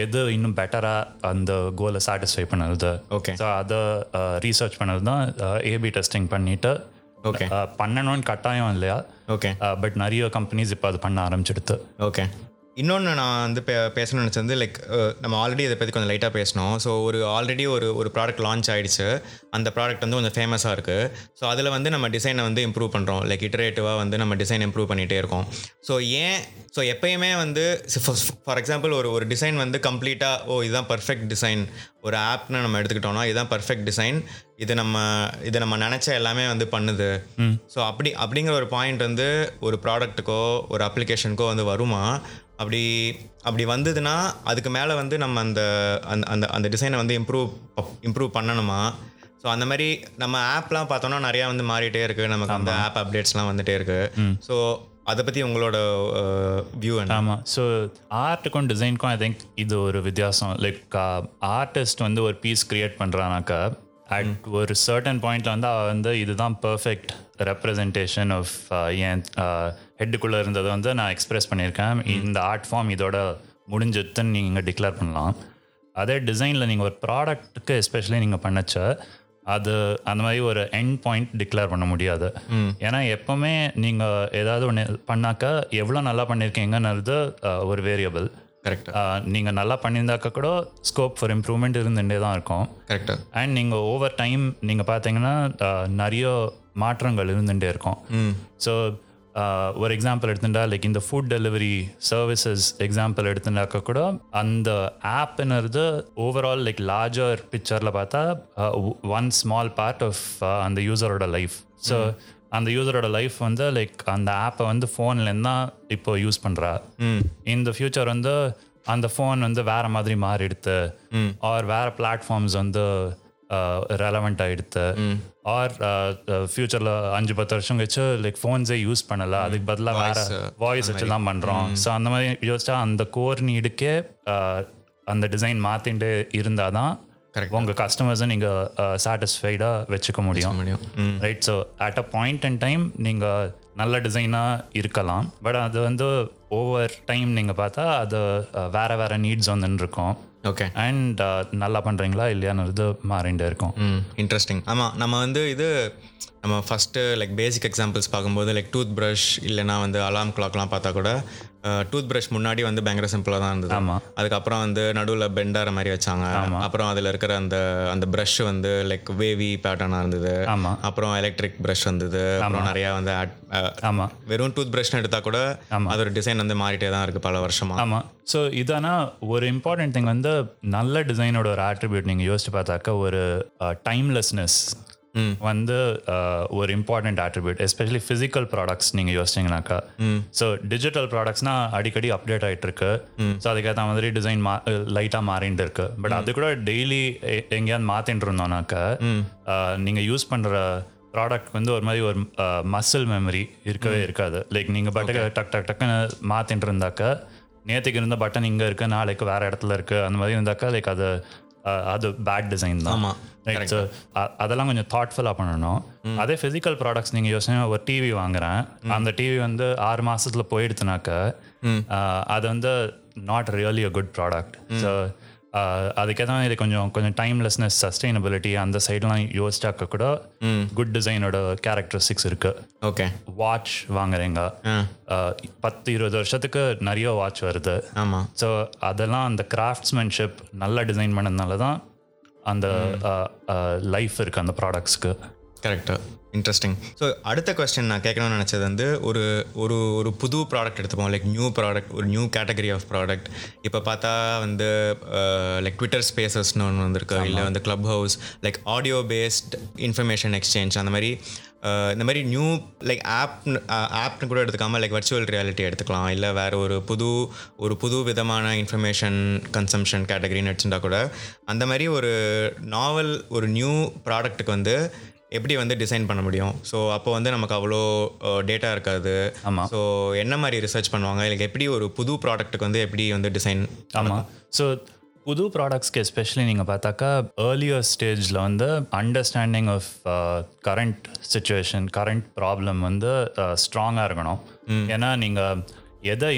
எது இன்னும் பெட்டராக அந்த கோலை சாட்டிஸ்ஃபை பண்ணுறது ஓகே ஸோ அதை ரீசர்ச் பண்ணது தான் ஏபி டெஸ்டிங் பண்ணிட்டு ஓகே அஹ், பண்ணணும்னு கட்டாயம் இல்லையா? ஓகே பட் நிறைய கம்பெனிஸ் இப்போ அது பண்ண ஆரம்பிச்சிடுது ஓகே இன்னொன்று நான் வந்து பே பேசணும்னு நினச்சது வந்து லைக் நம்ம ஆல்ரெடி இதை பற்றி கொஞ்சம் லைட்டாக பேசினோம். ஸோ ஒரு ஆல்ரெடி ஒரு ஒரு ப்ராடக்ட் லான்ச் ஆயிடுச்சு. அந்த ப்ராடக்ட் வந்து கொஞ்சம் ஃபேமஸாக இருக்குது ஸோ அதில் வந்து நம்ம டிசைனை வந்து இம்ப்ரூவ் பண்ணுறோம் லைக் இட்டரேட்டிவாக வந்து நம்ம டிசைன் இம்ப்ரூவ் பண்ணிகிட்டே இருக்கோம். ஸோ ஏன் ஸோ எப்பயுமே வந்து ஃபார் எக்ஸாம்பிள் ஒரு ஒரு டிசைன் வந்து கம்ப்ளீட்டாக ஓ இதுதான் பர்ஃபெக்ட் டிசைன் ஒரு ஆப்னு நம்ம எடுத்துக்கிட்டோம்னா இதுதான் பர்ஃபெக்ட் டிசைன் இது நம்ம இது நம்ம நினச்ச எல்லாமே வந்து பண்ணுது. ஸோ அப்படி அப்படிங்கிற ஒரு பாயிண்ட் வந்து ஒரு ப்ராடக்ட்டுக்கோ ஒரு அப்ளிகேஷனுக்கோ வந்து வருமா? அப்படி அப்படி வந்ததுன்னா அதுக்கு மேலே வந்து நம்ம அந்த அந்த அந்த அந்த டிசைனை வந்து இம்ப்ரூவ் இம்ப்ரூவ் பண்ணணுமா? ஸோ அந்த மாதிரி நம்ம ஆப்லாம் பார்த்தோம்னா நிறையா வந்து மாறிட்டே இருக்குது நமக்கு அந்த ஆப் அப்டேட்ஸ்லாம் வந்துட்டே இருக்குது ஸோ அதை பற்றி உங்களோட வியூ ஆமாம் ஸோ ஆர்ட்டுக்கும் டிசைனுக்கும் ஐ திங்க் இது ஒரு வித்தியாசம். லைக் ஆர்டிஸ்ட் வந்து ஒரு பீஸ் கிரியேட் பண்ணுறானாக்கா அட் ஒரு சர்டன் பாயிண்ட்ல வந்து அவ வந்து இதுதான் பர்ஃபெக்ட் ரெப்ரசன்டேஷன் ஆஃப் என் ஹெட்டுக்குள்ளே இருந்ததை வந்து நான் எக்ஸ்பிரஸ் பண்ணியிருக்கேன். இந்த ஆர்ட் ஃபார்ம் இதோட முடிஞ்சதுன்னு நீங்கள் டிக்ளேர் பண்ணலாம். அதே டிசைனில் நீங்கள் ஒரு ப்ராடக்ட்டுக்கு எஸ்பெஷலி நீங்கள் பண்ணச்ச அது அந்த மாதிரி ஒரு எண்ட் பாயிண்ட் டிக்ளேர் பண்ண முடியாது. ஏன்னா எப்போவுமே நீங்கள் ஏதாவது ஒன்று பண்ணாக்கா எவ்வளோ நல்லா பண்ணியிருக்கீங்கன்றது ஒரு வேரியபிள் கரெக்ட் நீங்கள் நல்லா பண்ணியிருந்தாக்க கூட ஸ்கோப் ஃபார் இம்ப்ரூவ்மெண்ட் இருந்துகிட்டே தான் இருக்கும். கரெக்டாக அண்ட் நீங்கள் ஓவர் டைம் நீங்கள் பார்த்தீங்கன்னா நிறைய மாற்றங்கள் இருந்துகிட்டே இருக்கும். ஸோ ஒரு எக்ஸாம்பிள் எடுத்துட்டா லைக் இந்த ஃபுட் டெலிவரி சர்வீசஸ் எக்ஸாம்பிள் எடுத்துட்டாக்க கூட அந்த ஆப்னுறது ஓவரால் லைக் லார்ஜர் பிக்சரில் பார்த்தா ஒன் ஸ்மால் பார்ட் ஆஃப் அந்த யூசரோட லைஃப் ஸோ அந்த யூசரோட லைஃப் வந்து லைக் அந்த ஆப்பை வந்து ஃபோன்லேருந்து தான் இப்போ யூஸ் பண்ணுறா இந்த ஃபியூச்சர் வந்து அந்த ஃபோன் வந்து வேற மாதிரி மாறிடுத்து. ஆர் வேற பிளாட்ஃபார்ம்ஸ் வந்து ரெலவெண்ட் ஆயிடுத்து. ஆர் ஃபியூச்சரில் அஞ்சு பத்து வருஷம் கழிச்சு லைக் ஃபோன்ஸே யூஸ் பண்ணல. அதுக்கு பதிலாக வேற வாய்ஸ் வச்சு தான் பண்ணுறோம் ஸோ அந்த மாதிரி யோசிச்சா அந்த கோர் நீடுக்கே அந்த டிசைன் மாற்றிட்டு இருந்தால் தான். உங்கள் கஸ்டமர்ஸை நீங்கள் சாட்டிஸ்ஃபைடாக வச்சுக்க முடியும். Right so at a point and time நீங்கள் நல்ல டிசைனாக இருக்கலாம். பட் அது வந்து ஓவர் டைம் நீங்கள் பார்த்தா அது வேற வேற நீட்ஸ் வந்துன்னு இருக்கும் ஓகே அண்ட் நல்லா பண்ணுறீங்களா இல்லையான்னு மாறிண்டே இருக்கும். ம் இன்ட்ரெஸ்டிங் ஆமாம் நம்ம வந்து இது நம்ம ஃபஸ்ட்டு லைக் பேசிக் எக்ஸாம்பிள்ஸ் பார்க்கும்போது லைக் டூத் ப்ரஷ் இல்லைனா வந்து அலாம் கிளாக்லாம் பார்த்தா கூட டூத் ப்ரஷ் முன்னாடி வந்து பயங்கர சிம்பிளாக தான் இருந்தது. ஆமா. அதுக்கப்புறம் வந்து நடுவில் பெண்டார மாதிரி வச்சாங்க. அப்புறம் அதில் இருக்கிற அந்த அந்த ப்ரஷ் வந்து லைக் வேவி பேட்டர்னாக இருந்தது. ஆமா. அப்புறம் எலக்ட்ரிக் ப்ரஷ் வந்தது. அப்புறம் நிறையா வந்து ஆமாம் வெறும் டூத் ப்ரஷ்னு எடுத்தால் கூட அதோட டிசைன் வந்து மாறிட்டே தான் இருக்குது பல வருஷமா. ஆமாம் ஸோ இதானா ஒரு இம்பார்ட்டன்ட் திங் வந்து நல்ல டிசைனோட ஒரு ஆட்ரிபியூட் நீங்கள் யோசிச்சு பார்த்தாக்க ஒரு டைம்லெஸ்னஸ் வந்து ஒரு important attribute especially physical products நீங்கள் யோசிச்சிங்கனாக்கா. ஸோ டிஜிட்டல் ப்ராடக்ட்ஸ்னா அடிக்கடி அப்டேட் ஆகிட்டு இருக்கு ஸோ அதுக்கேற்ற மாதிரி டிசைன் மா லைட்டாக மாறிட்டு இருக்கு பட் அது கூட டெய்லி எங்கேயாவது மாற்றிட்டு இருந்தோம்னாக்கா நீங்கள் யூஸ் பண்ணுற ப்ராடக்ட் வந்து ஒரு மாதிரி ஒரு மசில் மெமரி இருக்கவே இருக்காது. லைக் நீங்கள் பாட்டுக்கு டக் டக் டக்குன்னு மாற்றிட்டு இருந்தாக்கா நேற்றுக்கு இருந்த பட்டன் இங்கே இருக்கு நாளைக்கு வேற இடத்துல இருக்கு அந்த மாதிரி இருந்தாக்கா லைக் அது அது பேட் டிசைன் தான். ரைட் அதெல்லாம் கொஞ்சம் தாட்ஃபுல்லாக பண்ணணும். அதே ஃபிசிக்கல் ப்ராடக்ட்ஸ் நீங்கள் யோசனை ஒரு டிவி வாங்குறேன். அந்த டிவி வந்து ஆறு மாசத்துல போயிடுத்துனாக்க அது வந்து not really a good product so அதுக்கேற்ற மாதிரி கொஞ்சம் கொஞ்சம் டைம்லெஸ்னஸ் சஸ்டைனபிலிட்டி அந்த சைட்லாம் யோசிச்சாக்க கூட குட் டிசைனோட கேரக்டரிஸ்டிக்ஸ் இருக்கு. ஓகே வாட்ச் வாங்குறீங்க. பத்து இருபது வருஷத்துக்கு நிறைய வாட்ச் வருது. ஆமாம் ஸோ அதெல்லாம் அந்த கிராஃப்ட்ஸ்மேன்ஷிப் நல்லா டிசைன் பண்ணதுனால தான் அந்த லைஃப் இருக்கு அந்த ப்ராடக்ட்ஸ்க்கு கரெக்டு இன்ட்ரெஸ்டிங் ஸோ அடுத்த கொஸ்டின் நான் கேட்கணும்னு நினச்சது வந்து ஒரு ஒரு ஒரு புது ப்ராடக்ட் எடுத்துப்போம். லைக் நியூ ப்ராடக்ட் ஒரு நியூ கேட்டகரி ஆஃப் ப்ராடக்ட் இப்போ பார்த்தா வந்து லைக் ட்விட்டர் ஸ்பேசஸ்னு ஒன்று வந்திருக்கு. இல்லை வந்து Clubhouse like audio based information exchange அந்த மாதிரி இந்த மாதிரி நியூ லைக் ஆப் ஆப்னு கூட எடுத்துக்காமல் லைக் வர்ச்சுவல் ரியாலிட்டி எடுத்துக்கலாம். இல்லை வேறு ஒரு புது ஒரு புது விதமான இன்ஃபர்மேஷன் கன்சம்ஷன் கேட்டகரின்னு எடுத்துட்டா கூட அந்த மாதிரி ஒரு நாவல் ஒரு நியூ ப்ராடக்ட்டுக்கு வந்து எப்படி வந்து டிசைன் பண்ண முடியும்? ஸோ அப்போ வந்து நமக்கு அவ்வளோ டேட்டா இருக்காது. ஆமா. ஸோ என்ன மாதிரி ரிசர்ச் பண்ணுவாங்க? இல்லை எப்படி ஒரு புது ப்ராடக்ட்டுக்கு வந்து எப்படி வந்து டிசைன் ஆமாம் ஸோ புது ப்ராடக்ட்ஸ்க்கு எஸ்பெஷலி நீங்கள் பார்த்தாக்கா ஏர்லியர் ஸ்டேஜில் வந்து understanding of current situation current problem வந்து ஸ்ட்ராங்காக இருக்கணும். ஏன்னா நீங்கள் எதை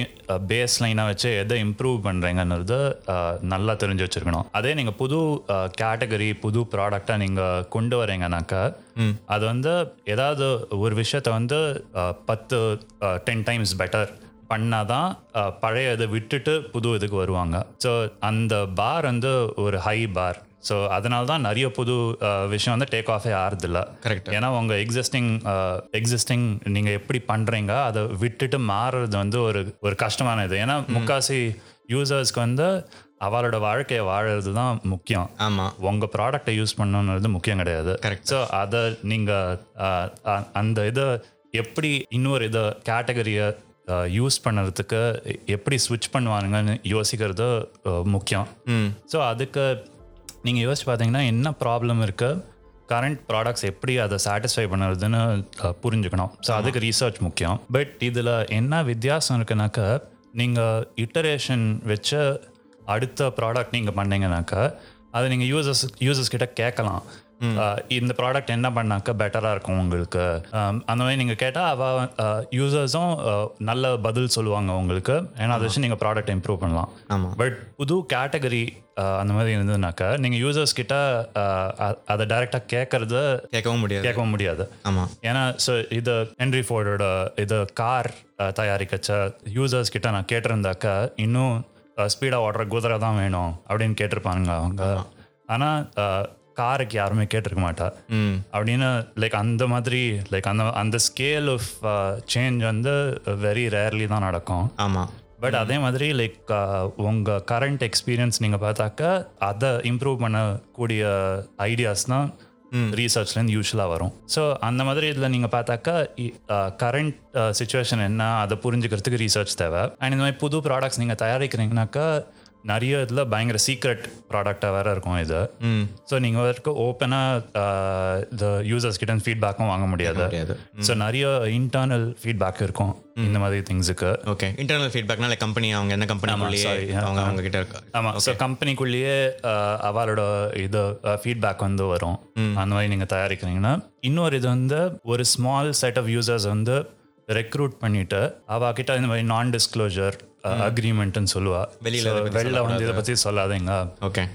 பேஸ் லைனாக வச்சு எதை இம்ப்ரூவ் பண்ணுறீங்கன்றது நல்லா தெரிஞ்சு வச்சுருக்கணும். அதே நீங்கள் புது கேட்டகரி புது ப்ராடக்டாக நீங்கள் கொண்டு வரீங்கனாக்கா அது வந்து ஏதாவது ஒரு விஷயத்த வந்து பத்து டென் டைம்ஸ் பெட்டர் பண்ணாதான் அஹ், பழைய இதை விட்டுட்டு புது இதுக்கு வருவாங்க. ஸோ அந்த பார் வந்து ஒரு ஹை பார் ஸோ அதனால தான் நிறைய புது விஷயம் வந்து டேக் ஆஃபே ஆறுதில்ல. Correct. ஏன்னா உங்கள் எக்ஸிஸ்டிங் எக்ஸிஸ்டிங் நீங்கள் எப்படி பண்ணுறீங்க அதை விட்டுட்டு மாறுறது வந்து ஒரு ஒரு கஷ்டமான இது ஏன்னா முக்காசி யூசர்ஸ்க்கு வந்து அவளோட வாழ்க்கையை வாழறது தான் முக்கியம். ஆமாம் உங்கள் ப்ராடக்டை யூஸ் பண்ணணுன்றது முக்கியம் கிடையாது. Correct. ஸோ அதை நீங்கள் அந்த இதை எப்படி இன்னொரு இதை கேட்டகரியை யூஸ் பண்ணுறதுக்கு எப்படி ஸ்விட்ச் பண்ணுவானுங்கன்னு யோசிக்கிறது முக்கியம். ஸோ அதுக்கு நீங்கள் யோசிச்சு பார்த்தீங்கன்னா என்ன ப்ராப்ளம் இருக்கு? கரண்ட் ப்ராடக்ட்ஸ் எப்படி அதை சாட்டிஸ்ஃபை பண்ணுறதுன்னு புரிஞ்சுக்கணும். ஸோ அதுக்கு ரீசர்ச் முக்கியம். பட் இதில் என்ன வித்தியாசம் இருக்குனாக்கா நீங்கள் இட்டரேஷன் வச்ச அடுத்த ப்ராடக்ட் நீங்கள் பண்ணீங்கனாக்கா அதை நீங்கள் யூசர்ஸ் யூசர்ஸ் கிட்ட கேட்கலாம். இந்த ப்ராடக்ட் என்ன பண்ணாக்க பெட்டராக இருக்கும் உங்களுக்கு? அந்த மாதிரி நீங்கள் கேட்டால் அவ யூசர்ஸும் நல்ல பதில் சொல்லுவாங்க உங்களுக்கு. ஏன்னா அதை வச்சு நீங்கள் ப்ராடக்ட் இம்ப்ரூவ் பண்ணலாம். பட் புது கேட்டகரி அந்த மாதிரி இருந்ததுனாக்கா நீங்கள் யூசர்ஸ் கிட்ட அதை டைரெக்டாக கேட்கறது கேட்கவும் முடியாது. கேட்கவும் முடியாது. ஆமா. ஏன்னா ஸோ இது ஹென்ரி ஃபோர்டோட இது கார் தயாரிக்கச்ச யூசர்ஸ் கிட்ட நான் கேட்டிருந்தாக்கா இன்னும் ஸ்பீடாக ஓடுற குதிரை தான் வேணும் அப்படின்னு கேட்டிருப்பாங்க அவங்க. ஆனால் காருக்கு யாருமே கேட்டிருக்க மாட்டா. அப்படின்னு லைக் அந்த மாதிரி லைக் அந்த அந்த ஸ்கேல் ஆஃப் சேஞ்ச் வந்து வெரி ரேர்லி தான் நடக்கும். ஆமா. பட் அதே மாதிரி லைக் உங்கள் கரண்ட் எக்ஸ்பீரியன்ஸ் நீங்கள் பார்த்தாக்கா அதை இம்ப்ரூவ் பண்ணக்கூடிய ஐடியாஸ் தான் ரீசர்ச்லேருந்து யூஸ்வலாக வரும். ஸோ அந்த மாதிரி இதில் நீங்கள் பார்த்தாக்கா கரண்ட் சுச்சுவேஷன் என்ன அதை புரிஞ்சுக்கிறதுக்கு ரீசர்ச் தேவை. அண்ட் இந்த மாதிரி புது ப்ராடக்ட்ஸ் நீங்கள் தயாரிக்கிறீங்கனாக்கா நிறைய இதில் பயங்கர சீக்ரெட் ப்ராடக்டாக வேற இருக்கும் இது. ஸோ நீங்கள் வரைக்கும் ஓப்பனாக இந்த யூசர்ஸ் கிட்ட ஃபீட்பேக்கும் வாங்க முடியாது. ஸோ நிறைய இன்டர்னல் ஃபீட்பேக் இருக்கும் இந்த மாதிரி திங்ஸுக்கு ஓகே இன்டர்னல் ஃபீட்பேக்னா லைக் கம்பெனி அவங்க என்ன sorry. அவங்க அவங்க கிட்ட இருக்கா? ஆமாம் ஸோ கம்பெனிக்குள்ளேயே அவளோட இது ஃபீட்பேக் வந்து வரும். அந்த மாதிரி நீங்கள் தயாரிக்கிறீங்கன்னா இன்னொரு இது வந்து ஒரு ஸ்மால் செட் ஆஃப் யூசர்ஸ் வந்து ரெக்ரூட் பண்ணிட்டு அவகிட்ட இந்த மாதிரி நான் டிஸ்க்ளோஜர் அக்ரிமெண்ட்னு சொல்லுவா. வெளியில இதை பத்தி வெளில வந்து இதை பற்றி சொல்லாதீங்க. ஓகே.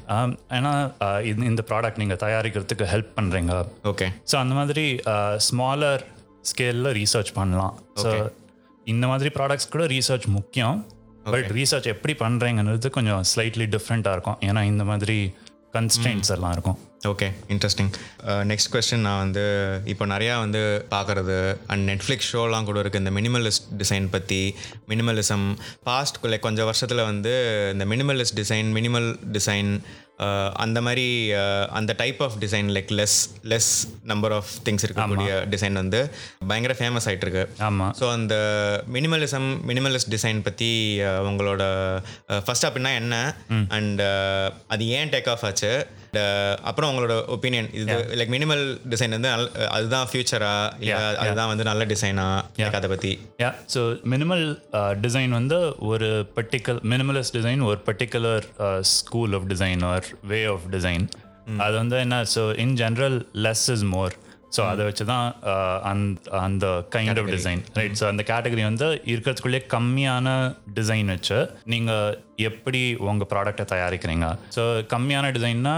ஏன்னா uh, இந்த- ப்ராடக்ட் நீங்கள் தயாரிக்கிறதுக்கு ஹெல்ப் பண்ணுறீங்க ஓகே. ஸோ அந்த மாதிரி ஸ்மாலர் ஸ்கேலில் ரீசர்ச் பண்ணலாம். ஸோ இந்த மாதிரி ப்ராடக்ட்ஸ் கூட ரீசர்ச் முக்கியம். பட் ரீசர்ச் எப்படி பண்ணுறீங்கன்றது கொஞ்சம் ஸ்லைட்லி டிஃப்ரெண்ட்டாக இருக்கும். ஏன்னா இந்த மாதிரி கன்ஸ்டன்ட்ஸ் எல்லாம் இருக்கும். ஓகே இன்ட்ரெஸ்டிங் நெக்ஸ்ட் கொஸ்டின் நான் வந்து இப்போ நிறையா வந்து பார்க்குறது அண்ட் நெட்ஃப்ளிக்ஸ் ஷோலாம் கூட இருக்குது இந்த மினிமலிஸ்ட் டிசைன் பற்றி மினிமலிசம் பாஸ்ட் லைக் கொஞ்சம் வருஷத்தில் வந்து இந்த மினிமலிஸ்ட் டிசைன் மினிமல் டிசைன் அந்த மாதிரி uh, அந்த type of design like less less number of things இருக்கக்கூடிய டிசைன் வந்து பயங்கர ஃபேமஸ் ஆயிட்டு இருக்கு ஆமாம் ஸோ அந்த மினிமலிசம் மினிமலிஸ்ட் டிசைன் பற்றி உங்களோட ஃபர்ஸ்ட் அப்படின்னா என்ன? அண்ட் அது ஏன் டேக் ஆஃப் ஆச்சு? அப்புறம் உங்களோட ஒப்பீனியன் இது லைக் மினிமல் டிசைன் வந்து அதுதான் ஃபியூச்சரா இல்லை அதுதான் வந்து நல்ல டிசைனா அதை பற்றி யா ஸோ மினிமல் டிசைன் வந்து ஒரு பர்டிகுலர் மினிமலிஸ்ட் டிசைன் ஒரு particular school of design or way of design அது வந்து என்ன so in general less is more so அதை வச்சு தான் அந்த அந்த kind of design right so அந்த கேட்டகரி வந்து இருக்கிறதுக்குள்ளே கம்மியான டிசைன் வச்சு நீங்கள் எப்படி உங்கள் ப்ராடக்டை தயாரிக்கிறீங்க? ஸோ கம்மியான டிசைன்னா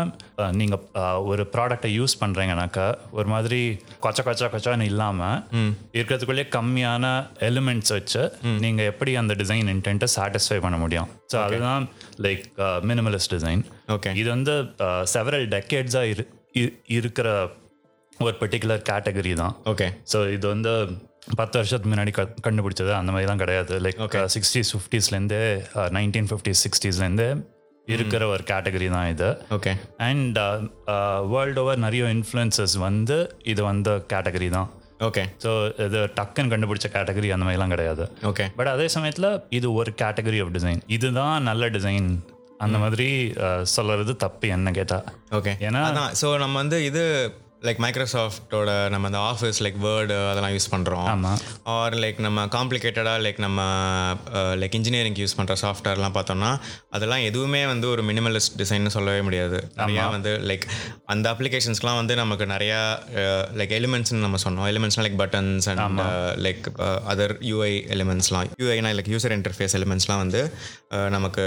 நீங்கள் ஒரு ப்ராடக்டை யூஸ் பண்ணுறீங்கனாக்கா ஒரு மாதிரி கொச்ச கொச்ச கொச்சான்னு இல்லாமல் இருக்கிறதுக்குள்ளே கம்மியான எலிமெண்ட்ஸ் வச்சு நீங்கள் எப்படி அந்த டிசைன் இன்டென்ட்டை சாட்டிஸ்ஃபை பண்ண முடியும்? ஸோ அதுதான் லைக் மினிமலிஸ்ட் டிசைன் ஓகே இது வந்து செவரல் டெக்கேட்ஸாக இரு இருக்கிற ஒரு பர்டிகுலர் கேட்டகரி தான். ஓகே ஸோ இது வந்து பத்து வருஷத்துக்கு முன்னாடி கண்டுபிடிச்சது. அந்த மாதிரிலாம் கிடையாது. லைக் சிக்ஸ்டீஸ் ஃபிஃப்டிஸ்லேருந்தே நைன்டீன் ஃபிஃப்டிஸ் சிக்ஸ்டீஸ்லேருந்தே இருக்கிற ஒரு கேட்டகரி தான் இது. ஓகே அண்ட் வேர்ல்டு ஓவர் நிறைய இன்ஃப்ளூயன்சஸ் வந்து இது வந்த கேட்டகரி தான். ஓகே ஸோ இது டக்குன்னு கண்டுபிடிச்ச கேட்டகரி அந்த மாதிரிலாம் கிடையாது. ஓகே பட் அதே சமயத்தில் இது ஒரு கேட்டகரி ஆஃப் டிசைன் இதுதான் நல்ல டிசைன் அந்த மாதிரி uh, சொல்றது தப்பு என்ன கேட்டா. ஓகே ஏன்னா ஸோ நம்ம வந்து இது லைக் மைக்ரோசாஃப்டோட நம்ம அந்த ஆஃபீஸ் லைக் வேர்டு அதெல்லாம் யூஸ் பண்ணுறோம். ஆர் லைக் நம்ம காம்ப்ளிகேட்டடாக லைக் நம்ம லைக் இன்ஜினியரிங் யூஸ் பண்ணுற சாஃப்ட்வேர்லாம் பார்த்தோம்னா அதெல்லாம் எதுவுமே வந்து ஒரு மினிமலிஸ்ட் டிசைன் சொல்லவே முடியாது. நிறையா வந்து லைக் அந்த அப்ளிகேஷன்ஸ்லாம் வந்து நமக்கு நிறையா லைக் எலிமெண்ட்ஸ்னு நம்ம சொன்னோம். எலிமெண்ட்ஸ்லாம் like buttons and like other UI எலிமெண்ட்ஸ்லாம் யூஐனா லைக் யூசர் இன்டர்ஃபேஸ் எலிமெண்ட்ஸ்லாம் வந்து நமக்கு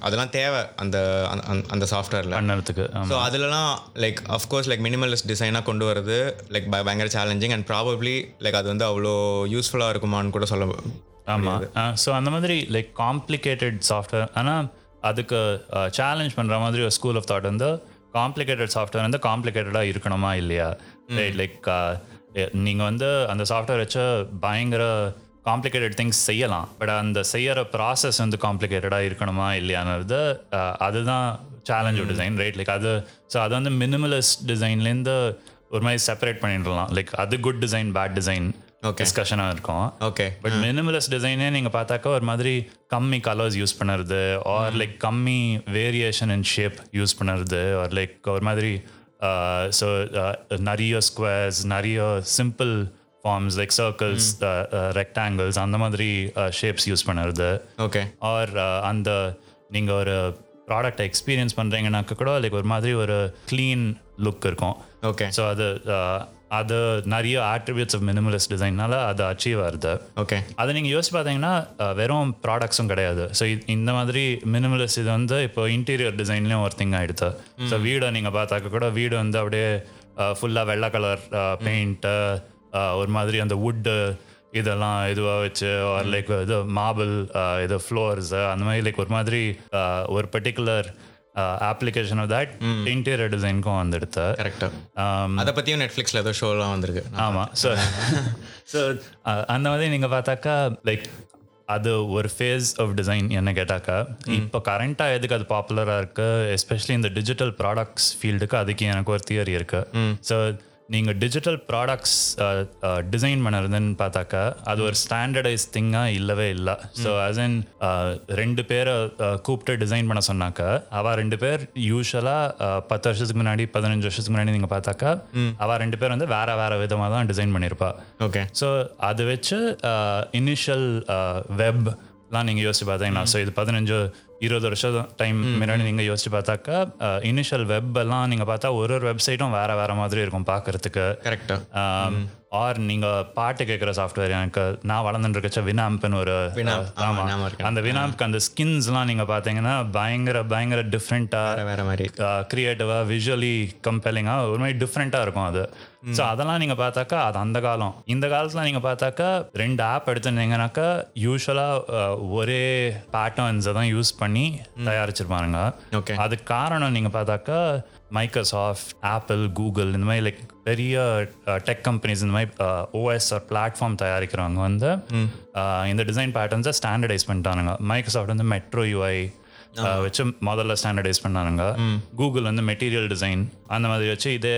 அதெல்லாம் தேவை அந்த அந்த- சாஃப்ட்வேரில் பண்ணறதுக்கு. ஸோ அதுலலாம் like of course like minimalist டிசைனாக கொண்டு வரது லைக் பயங்கர சேலஞ்சிங் அண்ட் ப்ராபப்ளி லைக் அது வந்து அவ்வளோ யூஸ்ஃபுல்லாக இருக்குமான்னு கூட சொல்ல ஆமாம் ஸோ அந்த மாதிரி லைக் காம்ப்ளிகேட்டட் சாஃப்ட்வேர் ஆனால் அதுக்கு சேலஞ்ச் பண்ணுற மாதிரி ஒரு ஸ்கூல் ஆஃப் தாட் வந்து காம்ப்ளிகேட்டட் சாஃப்ட்வேர் வந்து காம்ப்ளிகேட்டடாக இருக்கணுமா இல்லையா? லைக் நீங்கள் வந்து அந்த சாஃப்ட்வேர் வச்சு பயங்கர காம்ப்ளிகேட்டட் திங்ஸ் செய்யலாம். பட் அந்த செய்யற ப்ராசஸ் வந்து காம்ப்ளிகேட்டடாக இருக்கணுமா இல்லையானது அதுதான் சேலஞ்ச் டிசைன் ரைட் லைக் அது ஸோ அது வந்து மினிமலிஸ்ட் டிசைன்லேருந்து ஒரு மாதிரி செப்பரேட் பண்ணிடலாம். லைக் அது குட் டிசைன் பேட் டிசைன். டிஸ்கஷனாக இருக்கும். ஓகே பட் மினிமலிஸ்ட் டிசைனே நீங்கள் பார்த்தாக்கா ஒரு மாதிரி கம்மி கலர்ஸ் யூஸ் பண்ணுறது ஆர் லைக் கம்மி வேரியேஷன் இன் ஷேப் யூஸ் பண்ணுறது ஆர் லைக் ஒரு மாதிரி ஸோ நிறைய ஸ்கொயர்ஸ் நிறைய simple forms like circles rectangles அந்த மாதிரி ஷேப்ஸ் யூஸ் பண்ணுறது. ஓகே ஆர் அந்த நீங்கள் ஒரு ப்ராடக்டை எக்ஸ்பீரியன்ஸ் பண்ணுறீங்கனாக்க கூட லைக் ஒரு மாதிரி ஒரு க்ளீன் லுக் இருக்கும். ஓகே ஸோ அது அது நிறைய ஆட்ரிபியூட்ஸ் ஆஃப் மினிமலிஸ்ட் டிசைன்னால அது அச்சீவ் ஆகுது. ஓகே அதை நீங்கள் யோசிச்சு பார்த்தீங்கன்னா வெறும் ப்ராடக்ட்ஸும் கிடையாது. ஸோ இந்த மாதிரி மினிமலிஸ்ட் இது வந்து இப்போ இன்டீரியர் டிசைன்லேயும் ஒரு திங் ஆகிடுது ஸோ வீடை நீங்கள் பார்த்தாக்க கூட வீடு வந்து அப்படியே ஃபுல்லாக வெள்ளை கலர் பெயிண்ட்டு ஒரு மாதிரி அந்த வுட்டு இதெல்லாம் இதுவாக வச்சு லைக் இது மார்பிள் இது ஃப்ளோர்ஸ் அந்த மாதிரி லைக் ஒரு மாதிரி அஹ், ஒரு particular application of that interior டிசைனுக்கும் வந்துடுது கரெக்டாக அதை பற்றியும் நெட்ஃப்ளிக்ஸில் ஏதோ ஷோலாம் வந்திருக்கு. ஆமாம் ஸோ ஸோ அந்த மாதிரி நீங்கள் பார்த்தாக்கா லைக் அது ஒரு ஃபேஸ் ஆஃப் டிசைன் என்ன கேட்டாக்கா இப்போ கரண்ட்டாக எதுக்கு அது பாப்புலராக இருக்கு? எஸ்பெஷலி இந்த டிஜிட்டல் ப்ராடக்ட்ஸ் ஃபீல்டுக்கு அதுக்கு எனக்கு ஒரு தியரி இருக்கு. ஸோ நீங்கள் டிஜிட்டல் ப்ராடக்ட்ஸ் டிசைன் பண்ணுறதுன்னு பார்த்தாக்கா அது ஒரு ஸ்டாண்டர்டைஸ் திங்காக இல்லவே இல்லை. ஸோ அஸ் இன் ரெண்டு பேரை கூப்பிட்டு டிசைன் பண்ண சொன்னாக்கா அவள் ரெண்டு பேர் யூஸ்வலாக பத்து வருஷத்துக்கு முன்னாடி பதினஞ்சு வருஷத்துக்கு முன்னாடி நீங்கள் பார்த்தாக்கா அவள் ரெண்டு பேர் வந்து வேற வேற விதமாக தான் டிசைன் பண்ணியிருப்பா ஓகே. ஸோ அது வச்சு இனிஷியல் வெப்லாம் நீங்கள் யோசிச்சு பார்த்தீங்கன்னா ஸோ இது பதினஞ்சு இருபது வருஷம் டைம் முன்னாடி நீங்கள் யோசிச்சு பார்த்தாக்கா இனிஷியல் வெப் எல்லாம் நீங்கள் பார்த்தா ஒரு ஒரு வெப்சைட்டும் வேற வேற மாதிரி இருக்கும் பார்க்கறதுக்கு. கரெக்டாக ஆர் நீங்க பாட்டு கேட்குற சாஃப்ட்வேர் எனக்கு நான் வளர்ந்துட்டு இருக்கச்ச வினாம்ப்னு ஒரு Winamp, ஆமா, ஆமா ஞாபகம் இருக்கு. அந்த வினாம்ப்க்கு அந்த ஸ்கின்ஸ்லாம் நீங்க பார்த்தீங்கன்னா பயங்கர பயங்கர டிஃப்ரெண்ட்டாக வேறு மாதிரி கிரியேட்டிவாக விஷுவலி கம்பெலிங்காக ஒரு மாதிரி டிஃப்ரெண்ட்டாக இருக்கும் அது. ஸோ அதெல்லாம் நீங்கள் பார்த்தாக்கா அது அந்த காலம். இந்த காலத்தில் நீங்கள் பார்த்தாக்கா ரெண்டு ஆப் எடுத்துருந்தீங்கன்னாக்கா யூஸ்வலாக ஒரே பேட்டர்ன்ஸை தான் யூஸ் பண்ணி தயாரிச்சிருப்பானுங்க. ஓகே. அதுக்கு காரணம் நீங்கள் பார்த்தாக்கா மைக்ரோசாஃப்ட் ஆப்பிள் கூகுள் இந்த மாதிரி லைக் பெரிய டெக் கம்பெனிஸ் இந்த மாதிரி ஓஎஸ் ஆர் பிளாட்ஃபார்ம் தயாரிக்கிறவங்க வந்து இந்த டிசைன் பேட்டர்ன்ஸை ஸ்டாண்டர்டைஸ் பண்ணிட்டானுங்க. மைக்ரோசாஃப்ட் வந்து மெட்ரோ யூஐ வச்சு முதல்ல ஸ்டாண்டர்டைஸ் பண்ணானுங்க. கூகுள் வந்து மெட்டீரியல் டிசைன் அந்த மாதிரி வச்சு இதே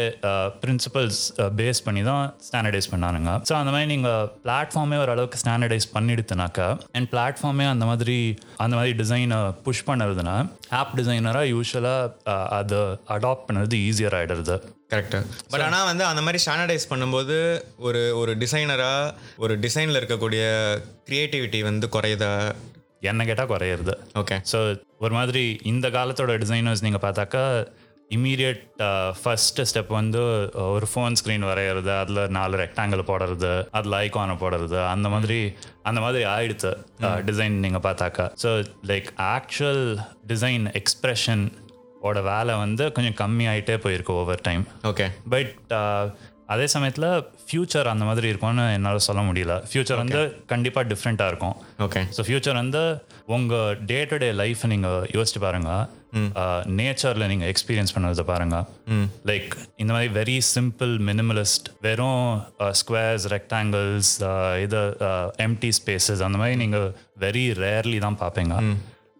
பிரின்சிபல்ஸ் பேஸ் பண்ணி தான் ஸ்டாண்டர்டைஸ் பண்ணானுங்க. ஸோ அந்த மாதிரி நீங்கள் பிளாட்ஃபார்மே ஓரளவுக்கு ஸ்டாண்டர்டைஸ் பண்ணிடுத்துனாக்கா அண்ட் பிளாட்ஃபார்மே அந்த மாதிரி அந்த மாதிரி டிசைனை புஷ் பண்ணுறதுனா ஆப் டிசைனராக யூஸ்வலாக அதை அடாப்ட் பண்ணுறது ஈஸியர் ஆகிடுறது கரெக்டு பட் ஆனால் வந்து அந்த மாதிரி ஸ்டாண்டர்டைஸ் பண்ணும்போது ஒரு ஒரு டிசைனராக ஒரு டிசைனில் இருக்கக்கூடிய க்ரியேட்டிவிட்டி வந்து குறையுதா? என்ன கேட்டால் குறையிறது. ஓகே ஸோ ஒரு மாதிரி இந்த காலத்தோட டிசைனர்ஸ் நீங்கள் பார்த்தாக்கா இம்மீடியட் ஃபர்ஸ்ட் ஸ்டெப் வந்து ஒரு ஃபோன் ஸ்க்ரீன் வரைகிறது அதில் நாலு ரெக்டாங்கிள் போடுறது அதில் ஐகானை போடுறது அந்த மாதிரி அந்த மாதிரி ஆயிடுத்து டிசைன் நீங்கள் பார்த்தாக்கா. So like actual design expression ஓட வேலை வந்து கொஞ்சம் கம்மி ஆகிட்டே போயிருக்கு ஓவர் டைம் ஓகே பட் அதே சமயத்தில் ஃப்யூச்சர் அந்த மாதிரி இருக்கும்னு என்னால் சொல்ல முடியல. ஃப்யூச்சர் வந்து கண்டிப்பாக டிஃப்ரெண்ட்டாக இருக்கும். ஓகே ஸோ ஃப்யூச்சர் வந்து உங்கள் டே டு டே லைஃப்பை நீங்கள் யோசிச்சு பாருங்க நேச்சரில் நீங்கள் எக்ஸ்பீரியன்ஸ் பண்ணதை பாருங்க. லைக் இந்த மாதிரி வெரி சிம்பிள் மினிமலிஸ்ட் வெறும் ஸ்கொயர்ஸ் ரெக்டாங்கிள்ஸ் இது எம்டி ஸ்பேசஸ் அந்த மாதிரி நீங்கள் வெரி ரேர்லி தான் பார்ப்பீங்க.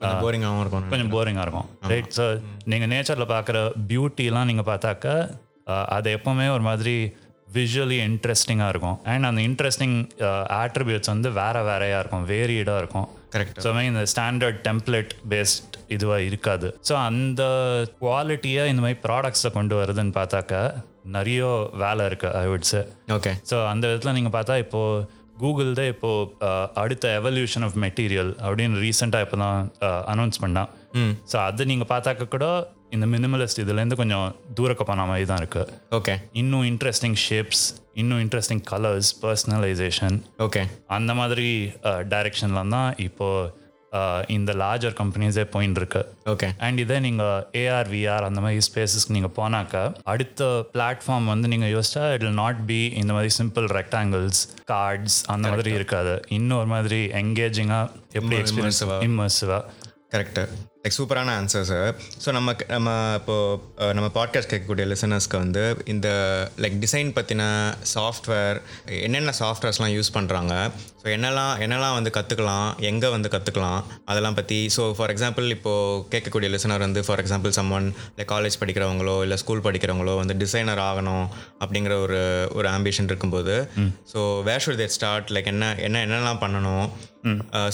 கொஞ்சம் போரிங்காகவும் இருக்கும் கொஞ்சம் போரிங்காக இருக்கும். ரைட் ஸோ நீங்கள் நேச்சரில் பார்க்குற பியூட்டிலாம் நீங்கள் பார்த்தாக்க அது எப்போவுமே ஒரு மாதிரி விஷுவலி இன்ட்ரெஸ்டிங்காக இருக்கும். அண்ட் அந்த இன்ட்ரெஸ்டிங் ஆட்ரிபியூட்ஸ் வந்து வேற வேறையாக இருக்கும் வேரியடாக இருக்கும். கரெக்ட் ஸோ இந்த ஸ்டாண்டர்ட் டெம்ப்ளேட் பேஸ்ட் இதுவாக இருக்காது. ஸோ அந்த குவாலிட்டியை இந்த மாதிரி ப்ராடக்ட்ஸை கொண்டு வருதுன்னு பார்த்தாக்க நிறைய வேலை இருக்குது I would say okay so அந்த விதத்தில் நீங்கள் பார்த்தா இப்போது கூகுள் தான் இப்போது அடுத்த எவல்யூஷன் ஆஃப் மெட்டீரியல் அப்படின்னு ரீசெண்டாக இப்போ தான் அனௌன்ஸ் பண்ணான் ஸோ அது நீங்கள் பார்த்தாக்க கூட இந்த மினிமலிஸ்ட் இதுலேருந்து கொஞ்சம் தூரக்க போன மாதிரி தான் இருக்குது ஓகே இன்னும் இன்ட்ரெஸ்டிங் ஷேப்ஸ் இன்னும் இன்ட்ரெஸ்டிங் கலர்ஸ் பர்சனலைசேஷன் ஓகே அந்த மாதிரி டைரெக்ஷன்லாம் தான் இப்போது இந்த லார்ஜர் கம்பெனிஸே போயின்னு இருக்கு. ஓகே அண்ட் இதே நீங்கள் ஏஆர் விஆர் அந்த மாதிரி ஸ்பேசஸ்க்கு நீங்கள் போனாக்கா அடுத்த பிளாட்ஃபார்ம் வந்து நீங்கள் யோசிச்சா இட் will நாட் பி இந்த மாதிரி சிம்பிள் ரெக்டாங்கிள்ஸ் கார்ட்ஸ் அந்த மாதிரி இருக்காது. இன்னும் ஒரு மாதிரி என்கேஜிங்காக எப்படி எக்ஸ்பீரியன்ஸ் இம்மர்சிவாக கரெக்டு லைக் சூப்பரான ஆன்சர்ஸு ஸோ நம்ம நம்ம இப்போது நம்ம பாட்காஸ்ட் கேட்கக்கூடிய லிசனர்ஸ்க்கு வந்து இந்த லைக் டிசைன் பற்றின சாஃப்ட்வேர் என்னென்ன சாஃப்ட்வேர்ஸ்லாம் யூஸ் பண்ணுறாங்க ஸோ என்னெல்லாம் என்னெல்லாம் வந்து கற்றுக்கலாம் எங்கே வந்து கற்றுக்கலாம் அதெல்லாம் பற்றி ஸோ ஃபார் எக்ஸாம்பிள் இப்போது கேட்கக்கூடிய லிசனர் வந்து for example someone like college படிக்கிறவங்களோ இல்லை ஸ்கூல் படிக்கிறவங்களோ வந்து டிசைனர் ஆகணும் அப்படிங்கிற ஒரு ஒரு ஆம்பிஷன் இருக்கும்போது so where should they start like என்ன என்ன என்னெல்லாம் பண்ணணும்?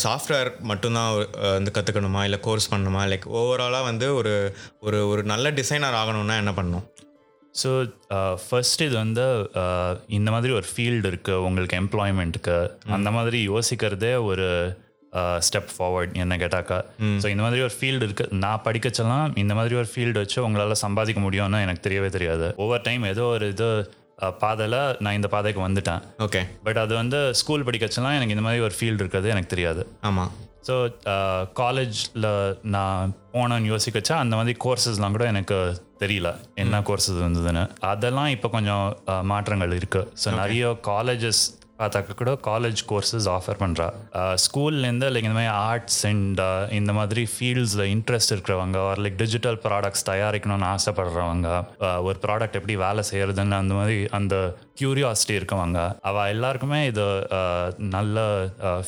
சாஃப்ட்வேர் மட்டும்தான் வந்து கற்றுக்கணுமா இல்லை கோர்ஸ் பண்ணணுமா? லைக் ஓவராலாக வந்து ஒரு ஒரு ஒரு நல்ல டிசைனர் ஆகணும்னா என்ன பண்ணணும்? ஸோ ஃபர்ஸ்ட் இது வந்து uh, இந்த மாதிரி ஒரு ஃபீல்டு இருக்குது உங்களுக்கு எம்ப்ளாய்மெண்ட்டுக்கு அந்த மாதிரி யோசிக்கிறதே ஒரு ஸ்டெப் ஃபார்வர்ட் என்ன கேட்டாக்கா. ஸோ இந்த மாதிரி ஒரு ஃபீல்டு இருக்கு. நான் படிக்கச்செல்லாம் இந்த மாதிரி ஒரு ஃபீல்டு வச்சு உங்களால் சம்பாதிக்க முடியும்னு எனக்கு தெரியவே தெரியாது. ஒவ்வொரு டைம் ஏதோ ஒரு இது பாதையில் நான் இந்த பாதைக்கு வந்துட்டேன். ஓகே. பட் அது வந்து ஸ்கூல் படிக்கச்செல்லாம் எனக்கு இந்த மாதிரி ஒரு ஃபீல்டு இருக்கிறது எனக்கு தெரியாது. ஆமாம் ஸோ காலேஜில் நான் போனேன்னு யோசிக்கச்சா அந்த மாதிரி கோர்சஸ்லாம் கூட எனக்கு தெரியல. என்ன கோர்சஸ் இருந்ததுன்னு. அதெல்லாம் இப்போ கொஞ்சம் மாற்றங்கள் இருக்குது ஸோ நிறைய காலேஜஸ் பார்த்தாக்க கூட காலேஜ் கோர்சஸ் ஆஃபர் பண்ணுறா ஸ்கூல்லேருந்து லைக் இந்த மாதிரி ஆர்ட்ஸ் அண்ட் இந்த மாதிரி ஃபீல்ட்ஸில் இன்ட்ரெஸ்ட் இருக்கிறவங்க ஒரு லைக் டிஜிட்டல் ப்ராடக்ட்ஸ் தயாரிக்கணும்னு ஆசைப்படுறவங்க ஒரு ப்ராடக்ட் எப்படி வேலை செய்யறதுன்னு அந்த மாதிரி அந்த கியூரியாசிட்டி இருக்கவங்க அவள் எல்லாருக்குமே இது நல்ல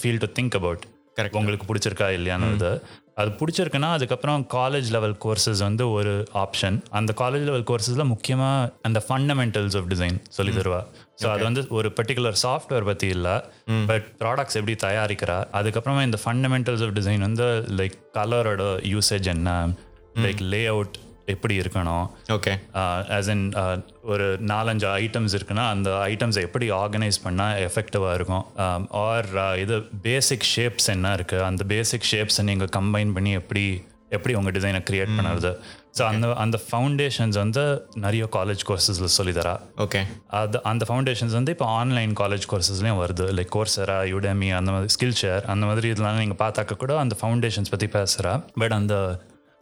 feel to think about Correct. உங்களுக்கு பிடிச்சிருக்கா இல்லையானது அது பிடிச்சிருக்குன்னா அதுக்கப்புறம் காலேஜ் லெவல் கோர்சஸ் வந்து ஒரு ஆப்ஷன் அந்த காலேஜ் லெவல் கோர்சஸில் முக்கியமாக அந்த ஃபண்டமெண்டல்ஸ் ஆஃப் டிசைன் சொல்லி தருவா. ஸோ அது வந்து ஒரு பர்டிகுலர் சாஃப்ட்வேர் பற்றி இல்லை பட் ப்ராடக்ட்ஸ் எப்படி தயாரிக்கிறா அதுக்கப்புறமா இந்த ஃபண்டமெண்டல்ஸ் ஆஃப் டிசைன் வந்து லைக் கலரோட யூசேஜ் என்ன லைக் லே அவுட் எப்படி இருக்கணும்? ஓகே ஆஸ் இன் ஒரு நாலஞ்சு ஐட்டம்ஸ் இருக்குன்னா அந்த ஐட்டம்ஸை எப்படி ஆர்கனைஸ் பண்ணால் எஃபெக்டிவாக இருக்கும்? ஆர் இது பேசிக் ஷேப்ஸ் என்ன இருக்குது அந்த பேசிக் ஷேப்ஸை நீங்கள் கம்பைன் பண்ணி எப்படி எப்படி உங்கள் டிசைனை க்ரியேட் பண்ணுறது? ஸோ அந்த அந்த ஃபவுண்டேஷன்ஸ் வந்து நிறைய காலேஜ் கோர்சஸில் சொல்லித்தரா. ஓகே அது அந்த ஃபவுண்டேஷன்ஸ் வந்து இப்போ ஆன்லைன் காலேஜ் கோர்சஸ்லேயும் வருது. லைக் கோர்ஸரா யுடெமி அந்த மாதிரி ஸ்கில் ஷேர் அந்த மாதிரி இதெல்லாம் நீங்கள் பார்த்தாக்க கூட அந்த ஃபவுண்டேஷன்ஸ் பற்றி பேசுகிறா பட் அந்த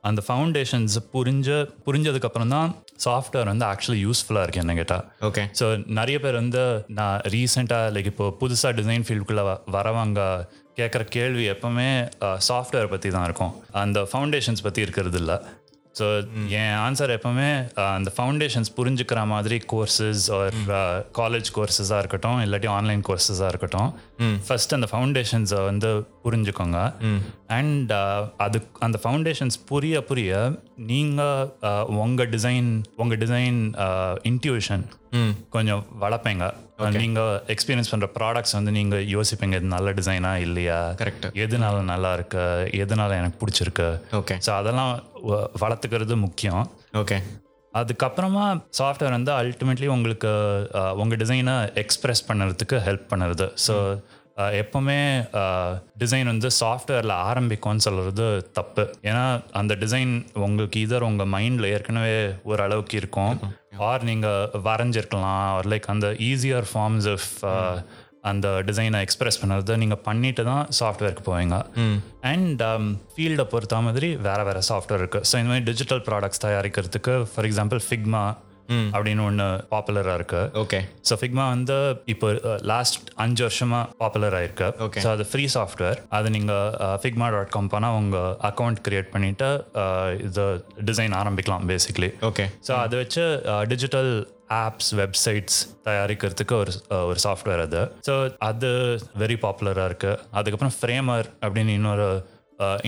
அந்த ஃபவுண்டேஷன்ஸ் புரிஞ்ச புரிஞ்சதுக்கப்புறம் தான் சாஃப்ட்வேர் வந்து ஆக்சுவலி யூஸ்ஃபுல்லாக இருக்கு என்ன கேட்டால் ஓகே ஸோ நிறைய பேர் வந்து நான் ரீசெண்டாக லைக் இப்போ புதுசாக டிசைன் ஃபீல்டுக்குள்ளே வரவங்க கேட்குற கேள்வி எப்பவுமே சாஃப்ட்வேர் பற்றி தான் இருக்கும். அந்த ஃபவுண்டேஷன்ஸ் பற்றி இருக்கிறது இல்லை. ஸோ என் ஆன்சர் எப்பவுமே அந்த ஃபவுண்டேஷன்ஸ் புரிஞ்சுக்கிற மாதிரி கோர்சஸ் ஒரு காலேஜ் கோர்சஸாக இருக்கட்டும் இல்லாட்டி ஆன்லைன் கோர்சஸாக இருக்கட்டும் ஃபர்ஸ்ட் அந்த ஃபவுண்டேஷன்ஸை வந்து புரிஞ்சுக்கோங்க. அண்ட் அது அந்த ஃபவுண்டேஷன்ஸ் புரிய புரிய நீங்கள் உங்கள் டிசைன் உங்கள் டிசைன் இன்ட்யூஷன் கொஞ்சம் வளர்ப்பீங்க. நீங்கள் எக்ஸ்பீரியன்ஸ் பண்ணுற ப்ராடக்ட்ஸ் வந்து நீங்கள் யோசிப்பீங்க இது நல்ல டிசைனா இல்லையா? கரெக்ட் எதனால நல்லா இருக்கு? எதனால எனக்கு பிடிச்சிருக்கு? ஓகே ஸோ அதெல்லாம் வளர்த்துக்கிறது முக்கியம். ஓகே அதுக்கப்புறமா சாஃப்ட்வேர் வந்து அல்டிமேட்லி உங்களுக்கு அஹ், உங்க டிசைனை எக்ஸ்பிரஸ் பண்ணுறதுக்கு ஹெல்ப் பண்ணுறது ஸோ எப்பவுமே டிசைன் வந்து சாஃப்ட்வேரில் ஆரம்பிக்கும்னு சொல்கிறது தப்பு. ஏன்னா அந்த டிசைன் உங்களுக்கு இதர் உங்கள் மைண்டில் ஏற்கனவே ஒரு அளவுக்கு இருக்கும் ஆர் நீங்கள் வரைஞ்சிருக்கலாம். ஆர் லைக் அந்த ஈஸியர் ஃபார்ம்ஸ் ஆஃப் அந்த டிசைனை எக்ஸ்பிரஸ் பண்ணுறதை நீங்கள் பண்ணிட்டு தான் சாஃப்ட்வேருக்கு போவீங்க. அண்ட் ஃபீல்டை பொறுத்த மாதிரி வேற வேற சாஃப்ட்வேர் இருக்கு. ஸோ இந்த மாதிரி டிஜிட்டல் ப்ராடக்ட்ஸ் தயாரிக்கிறதுக்கு ஃபார் எக்ஸாம்பிள் ஃபிக்மா அப்படின்னு ஒன்று பாப்புலராக இருக்கு. ஓகே ஸோ ஃபிக்மா வந்து இப்போ லாஸ்ட் அஞ்சு வருஷமா பாப்புலர் ஆயிருக்கு. Okay. ஸோ அது ஃப்ரீ சாஃப்ட்வேர் அது நீங்கள் ஃபிக்மா டாட் காம் போனால் உங்கள் அக்கௌண்ட் கிரியேட் பண்ணிட்டு இது டிசைன் ஆரம்பிக்கலாம் பேசிக்லி ஓகே ஸோ அதை வச்சு டிஜிட்டல் ஆப்ஸ் வெப்சைட்ஸ் தயாரிக்கிறதுக்கு ஒரு ஒரு சாஃப்ட்வேர் அது. ஸோ அது வெரி பாப்புலராக இருக்குது அதுக்கப்புறம் ஃப்ரேமர் அப்படின்னு இன்னொரு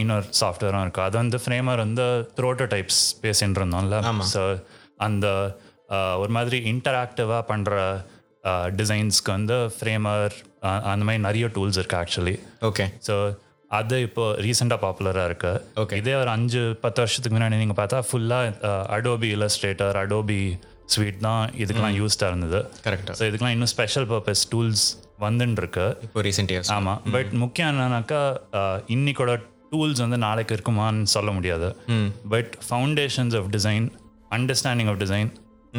இன்னொரு சாஃப்ட்வேரும் இருக்குது அது வந்து ஃப்ரேமர் வந்து ப்ரோட்டோடைப்ஸ் பேசின்னு இருந்தோம்ல. ஸோ அந்த ஒரு மாதிரி இன்டராக்டிவாக பண்ணுற டிசைன்ஸ்க்கு வந்து ஃப்ரேமர் அந்த மாதிரி நிறைய டூல்ஸ் இருக்குது ஆக்சுவலி ஓகே ஸோ அது இப்போ ரீசெண்டாக பாப்புலராக இருக்கு. Okay. இதே ஒரு அஞ்சு பத்து வருஷத்துக்கு முன்னாடி நீங்கள் பார்த்தா ஃபுல்லாக அடோபி இல்லஸ்ட்ரேட்டர் அடோபி ஸ்வீட் தான் இதுக்கெல்லாம் யூஸ்டாக இருந்தது. கரெக்டாக ஸோ இதுக்கெல்லாம் இன்னும் ஸ்பெஷல் பர்பஸ் டூல்ஸ் வந்துன்னு இருக்கு. இப்போ ரீசெண்ட் இயர்ஸ் ஆமாம் பட் முக்கியம் என்னன்னாக்கா இன்னைக்கோட டூல்ஸ் வந்து நாளைக்கு இருக்குமான்னு சொல்ல முடியாது. But foundations of design understanding of design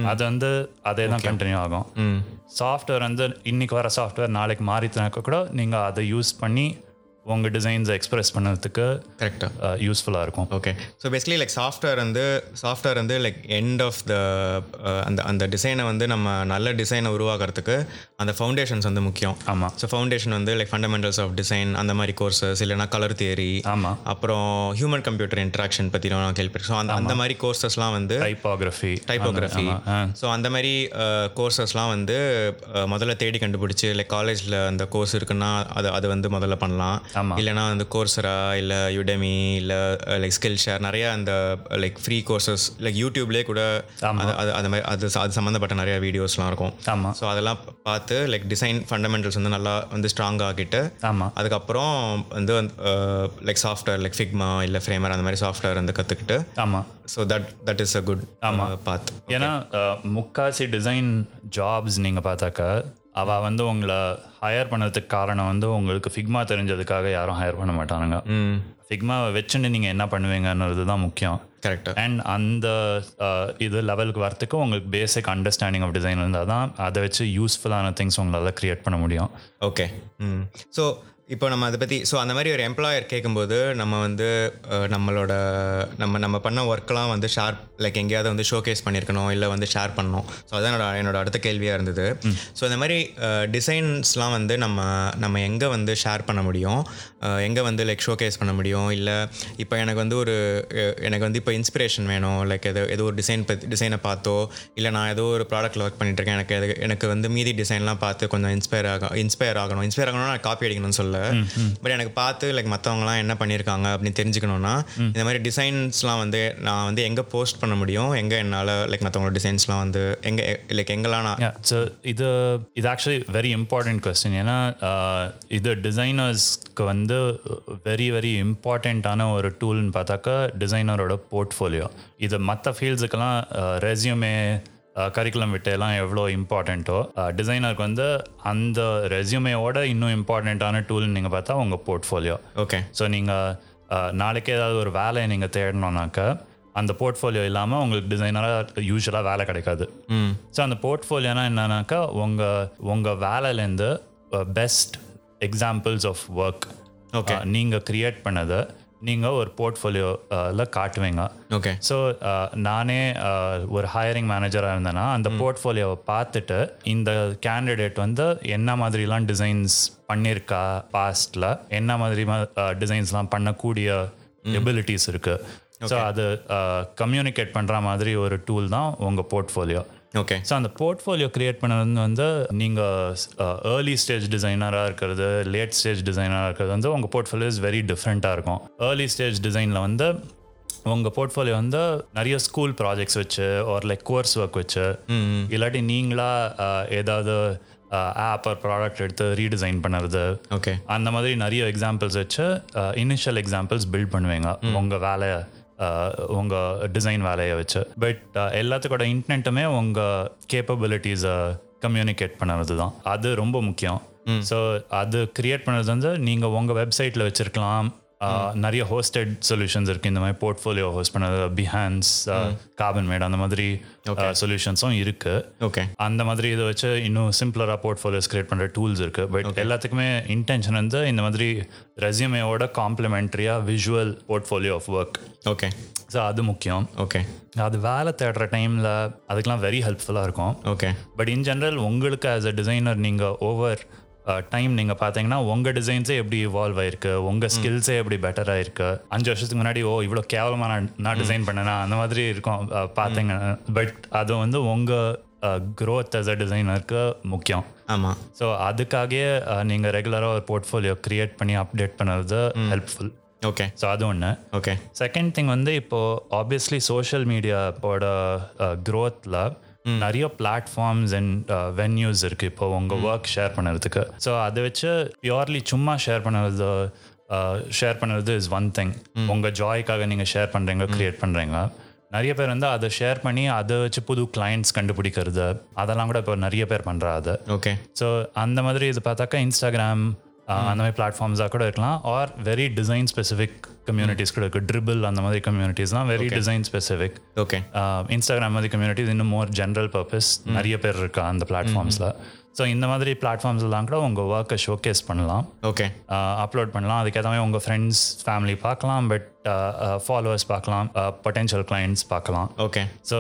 அது வந்து அதே தான் கண்டினியூ ஆகும். சாஃப்ட்வேர் வந்து இன்னைக்கு வர சாஃப்ட்வேர் நாளைக்கு மாறித்துனாக்க கூட நீங்கள் அதை யூஸ் பண்ணி உங்கள் டிசைன்ஸை எக்ஸ்பிரஸ் பண்ணுறதுக்கு கரெக்டாக யூஸ்ஃபுல்லாக இருக்கும். Okay so basically like software வந்து சாஃப்ட்வேர் வந்து லைக் எண்ட் ஆஃப் த அந்த அந்த டிசைனை வந்து நம்ம நல்ல டிசைனை உருவாக்குறதுக்கு அந்த ஃபவுண்டேஷன்ஸ் வந்து முக்கியம். ஆமாம் ஸோ ஃபவுண்டேஷன் வந்து லைக் ஃபண்டமெண்டல்ஸ் ஆஃப் டிசைன் அந்த மாதிரி கோர்சஸ் இல்லைனா கலர் தியரி ஆமாம் அப்புறம் ஹியூமன் கம்ப்யூட்டர் இன்ட்ராக்ஷன் பற்றி நான் கேள்விப்பட்டேன் ஸோ அந்த அந்த மாதிரி கோர்சஸ்லாம் வந்து டைப்பாகிராஃபி டைப்போகிராஃபி ஸோ அந்த மாதிரி கோர்சஸ்லாம் வந்து அஹ், முதல்ல தேடி கண்டுபிடிச்சி லைக் காலேஜில் அந்த கோர்ஸ் இருக்குன்னா அது அது வந்து முதல்ல பண்ணலாம். இல்லைனா வந்து கோர்ஸரா இல்லை யுடெமி இல்லை லைக் ஸ்கில் ஷேர் நிறைய அந்த லைக் ஃப்ரீ கோர்சஸ் லைக் யூடியூப்லேயே கூட அது அது அந்த மாதிரி அது அது சம்மந்தப்பட்ட நிறைய வீடியோஸ்லாம் இருக்கும். ஆமாம் ஸோ அதெல்லாம் பார்த்து லைக் டிசைன் ஃபண்டமெண்டல்ஸ் வந்து நல்லா வந்து ஸ்ட்ராங் ஆக்கிட்டு ஆமாம் அதுக்கப்புறம் வந்து லைக் சாஃப்ட்வேர் லைக் ஃபிக்மா இல்லை ஃப்ரேமர் அந்த மாதிரி சாஃப்ட்வேர் வந்து கற்றுக்கிட்டு ஆமாம் so that that is a good path ஏன்னா அஹ், முக்காசி டிசைன் ஜாப்ஸ் நீங்கள் பார்த்தாக்கா அவள் வந்து உங்களை ஹையர் பண்ணதுக்கு காரணம் வந்து உங்களுக்கு ஃபிக்மா தெரிஞ்சதுக்காக யாரும் ஹையர் பண்ண மாட்டானுங்க. ம். ஃபிக்மாவை வச்சுன்னு நீங்கள் என்ன பண்ணுவீங்கன்றது தான் முக்கியம். கரெக்டாக அண்ட் அந்த இது லெவலுக்கு வரத்துக்கு உங்களுக்கு பேசிக் அண்டர்ஸ்டாண்டிங் ஆஃப் டிசைன் இருந்தால் தான் அதை வச்சு யூஸ்ஃபுல்லான திங்ஸ் உங்களால் க்ரியேட் பண்ண முடியும். ஓகே ம். ஸோ இப்போ நம்ம அதை பற்றி ஸோ அந்த மாதிரி ஒரு எம்ப்ளாயர் கேட்கும்போது நம்ம வந்து நம்மளோட நம்ம நம்ம பண்ண ஒர்க்கெலாம் வந்து ஷேர் லைக் எங்கேயாவது வந்து ஷோகேஸ் பண்ணியிருக்கணும் இல்லை வந்து ஷேர் பண்ணணும். ஸோ அதான் என்னோட என்னோட அடுத்த கேள்வியாக இருந்தது. ஸோ இந்த மாதிரி டிசைன்ஸ்லாம் வந்து நம்ம நம்ம எங்கே வந்து ஷேர் பண்ண முடியும்? எங்கே வந்து லைக் ஷோகேஸ் பண்ண முடியும்? இல்லை இப்போ எனக்கு வந்து ஒரு எனக்கு வந்து இப்போ இன்ஸ்பிரேஷன் வேணும். லைக் எதோ ஏதோ ஒரு டிசைன் பற்றி டிசைனை பார்த்தோ இல்லை நான் ஏதோ ஒரு ப்ராடக்ட்டில் ஒர்க் பண்ணிட்டுருக்கேன் எனக்கு எனக்கு வந்து மீதி டிசைன்லாம் பார்த்து கொஞ்சம் இன்ஸ்பயர் ஆக இன்ஸ்பயர் ஆகணும். இன்ஸ்பயர் ஆகணும்னா நான் காப்பி அடிக்கணும்னு சொல்ல பட் எனக்கு பார்த்து லைக் மற்றவங்களாம் என்ன பண்ணியிருக்காங்க அப்படின்னு தெரிஞ்சுக்கணும்னா இந்த மாதிரி டிசைன்ஸ்லாம் வந்து நான் வந்து எங்கே போஸ்ட் பண்ண முடியும்? எங்கே என்னால் லைக் மற்றவங்களோட டிசைன்ஸ்லாம் வந்து எங்கே லைக் எங்கெல்லாம் நான் so இது இது ஆக்சுவலி வெரி இம்பார்ட்டன்ட் கொஸ்டின் ஏன்னா இது டிசைனர்ஸ்க்கு வந்து வெரி வெரி இம்பார்ட்டண்ட்டான ஒரு டூல்னு பார்த்தாக்கா டிசைனரோட போர்ட்ஃபோலியோ இது மற்ற ஃபீல்ட்ஸுக்கெல்லாம் ரெஸ்யூமே கரிக்குலம் விட்டெல்லாம் எவ்வளோ இம்பார்ட்டண்ட்டோ டிசைனருக்கு வந்து அந்த ரெஸ்யூமேவோட இன்னும் இம்பார்ட்டண்ட்டான டூல்னு நீங்கள் பார்த்தா உங்கள் போர்ட்ஃபோலியோ ஓகே ஸோ நீங்கள் நாளைக்கு ஏதாவது ஒரு வேலையை நீங்கள் தேடணுன்னாக்கா அந்த போர்ட்ஃபோலியோ இல்லாமல் உங்களுக்கு டிசைனராக யூஸ்வலாக வேலை கிடைக்காது. ம். ஸோ அந்த போர்ட்ஃபோலியோனா என்னன்னாக்கா உங்கள் உங்கள் வேலையிலேருந்து best examples of work Okay. நீங்கள் க்ரியேட் பண்ணதை நீங்கள் ஒரு போர்ட்ஃபோலியோவில் காட்டுவீங்க. ஓகே ஸோ நானே uh, ஒரு ஹையரிங் மேனேஜராக இருந்தேன்னா அந்த போர்ட்ஃபோலியோவை பார்த்துட்டு இந்த கேண்டிடேட் வந்து என்ன மாதிரிலாம் டிசைன்ஸ் பண்ணியிருக்கா பாஸ்டில் என்ன மாதிரி டிசைன்ஸ்லாம் பண்ணக்கூடிய எபிலிட்டிஸ் இருக்குது ஸோ அது கம்யூனிகேட் பண்ணுற மாதிரி ஒரு டூல் தான் உங்கள் போர்ட்ஃபோலியோ ஓகே ஸோ அந்த போர்ட்ஃபோலியோ கிரியேட் பண்ணது வந்து நீங்கள் ஏர்லி ஸ்டேஜ் டிசைனராக இருக்கிறது லேட் ஸ்டேஜ் டிசைனராக இருக்கிறது வந்து உங்கள் போர்ட்ஃபோலியோ இஸ் வெரி டிஃப்ரெண்ட்டாக இருக்கும். ஏர்லி ஸ்டேஜ் டிசைனில் வந்து உங்கள் போர்ட்ஃபோலியோ வந்து நிறைய ஸ்கூல் ப்ராஜெக்ட்ஸ் வச்சு ஒரு லைக் கோர்ஸ் ஒர்க் வச்சு இல்லாட்டி நீங்களா uh, ஏதாவது ஆப் ஒரு ப்ராடக்ட் எடுத்து ரீடிசைன் பண்ணுறது. ஓகே அந்த மாதிரி நிறைய எக்ஸாம்பிள்ஸ் வச்சு இனிஷியல் எக்ஸாம்பிள்ஸ் பில்ட் பண்ணுவீங்க. உங்கள் வேலையை உங்கள் டிசைன் வேலையை வச்சு. பட் எல்லாத்துக்கூட இன்டென்ட்டுமே உங்கள் கேப்பபிலிட்டிஸை கம்யூனிகேட் பண்ணுறது தான் அது ரொம்ப முக்கியம். ஸோ அது கிரியேட் பண்ணுறது வந்து நீங்கள் உங்கள் வெப்சைட்டில் வச்சுருக்கலாம். நிறைய ஹோஸ்டட் சொல்யூஷன்ஸ் இருக்குது இந்த மாதிரி போர்ட்ஃபோலியோ ஹோஸ்ட் பண்ணது பிஹான்ஸ் கார்பன் மேட் அந்த மாதிரி சொல்யூஷன்ஸும் இருக்குது ஓகே அந்த மாதிரி இதை வச்சு இன்னும் சிம்பிளராக போர்ட்ஃபோலியோஸ் கிரியேட் பண்ணுற டூல்ஸ் இருக்கு. பட் எல்லாத்துக்குமே இன்டென்ஷன் வந்து இந்த மாதிரி ரெஸ்யூமேவோட காம்ப்ளிமெண்ட்ரியாக visual portfolio of work okay so அது முக்கியம். ஓகே அது வேலை தேடுற டைமில் அதுக்கெலாம் வெரி ஹெல்ப்ஃபுல்லாக இருக்கும். ஓகே பட் இன் ஜென்ரல் உங்களுக்கு ஆஸ் அ டிசைனர் நீங்கள் ஓவர் டைம் நீங்கள் பார்த்தீங்கன்னா உங்கள் டிசைன்ஸே எப்படி இவால்வ் ஆயிருக்கு உங்கள் ஸ்கில்ஸே எப்படி பெட்டர் ஆயிருக்கு அஞ்சு வருஷத்துக்கு முன்னாடி ஓ இவ்வளோ கேவலமாக நான் நான் டிசைன் பண்ணேனா அந்த மாதிரி இருக்கும் பார்த்தீங்க பட் அது வந்து உங்கள் க்ரோத் as a டிசைனருக்கு முக்கியம். ஆமாம் ஸோ அதுக்காகவே நீங்கள் ரெகுலராக ஒரு போர்ட்ஃபோலியோ க்ரியேட் பண்ணி அப்டேட் பண்ணுறது ஹெல்ப்ஃபுல் ஓகே. ஸோ அது ஒன்று ஓகே. செகண்ட் திங் வந்து இப்போ ஆப்வியஸ்லி சோஷியல் மீடியாவோட க்ரோத்தில் நிறைய பிளாட்ஃபார்ம்ஸ் அண்ட் வென்யூஸ் இருக்கு. இப்போ உங்க ஒர்க் ஷேர் பண்ணுறதுக்கு. ஸோ அதை வச்சு பியூர்லி சும்மா ஷேர் பண்ணுறது ஷேர் பண்ணுறது இஸ் ஒன் திங் உங்க ஜாய்க்காக நீங்க ஷேர் பண்றீங்க கிரியேட் பண்றீங்க. நிறைய பேர் வந்து அதை ஷேர் பண்ணி அதை வச்சு புது கிளைண்ட்ஸ் கண்டுபிடிக்கிறது அதெல்லாம் கூட இப்போ நிறைய பேர் பண்றா அது ஓகே ஸோ அந்த மாதிரி இது பார்த்தாக்கா இன்ஸ்டாகிராம் அந்த மாதிரி பிளாட்ஃபார்ம்ஸாக கூட இருக்கலாம். Or very design specific communities கூட இருக்குது ட்ரிபிள் அந்த மாதிரி கம்யூனிட்டிஸ்லாம் very design specific okay Instagram மாதிரி கம்யூனிட்டிஸ் இன்னும் மோர் ஜென்ரல் பர்பஸ் நிறைய பேர் இருக்கா அந்த பிளாட்ஃபார்ம்ஸில் ஸோ இந்த மாதிரி பிளாட்ஃபார்ம்ஸ் எல்லாம் கூட உங்கள் ஒர்க்கை ஷோகேஸ் பண்ணலாம். ஓகே அப்லோட் பண்ணலாம். அதுக்கேற்ற மாதிரி உங்கள் ஃப்ரெண்ட்ஸ் ஃபேமிலி பார்க்கலாம். பட் ஃபாலோவர்ஸ் பார்க்கலாம். பொட்டென்ஷியல் கிளைண்ட்ஸ் பார்க்கலாம். ஓகே ஸோ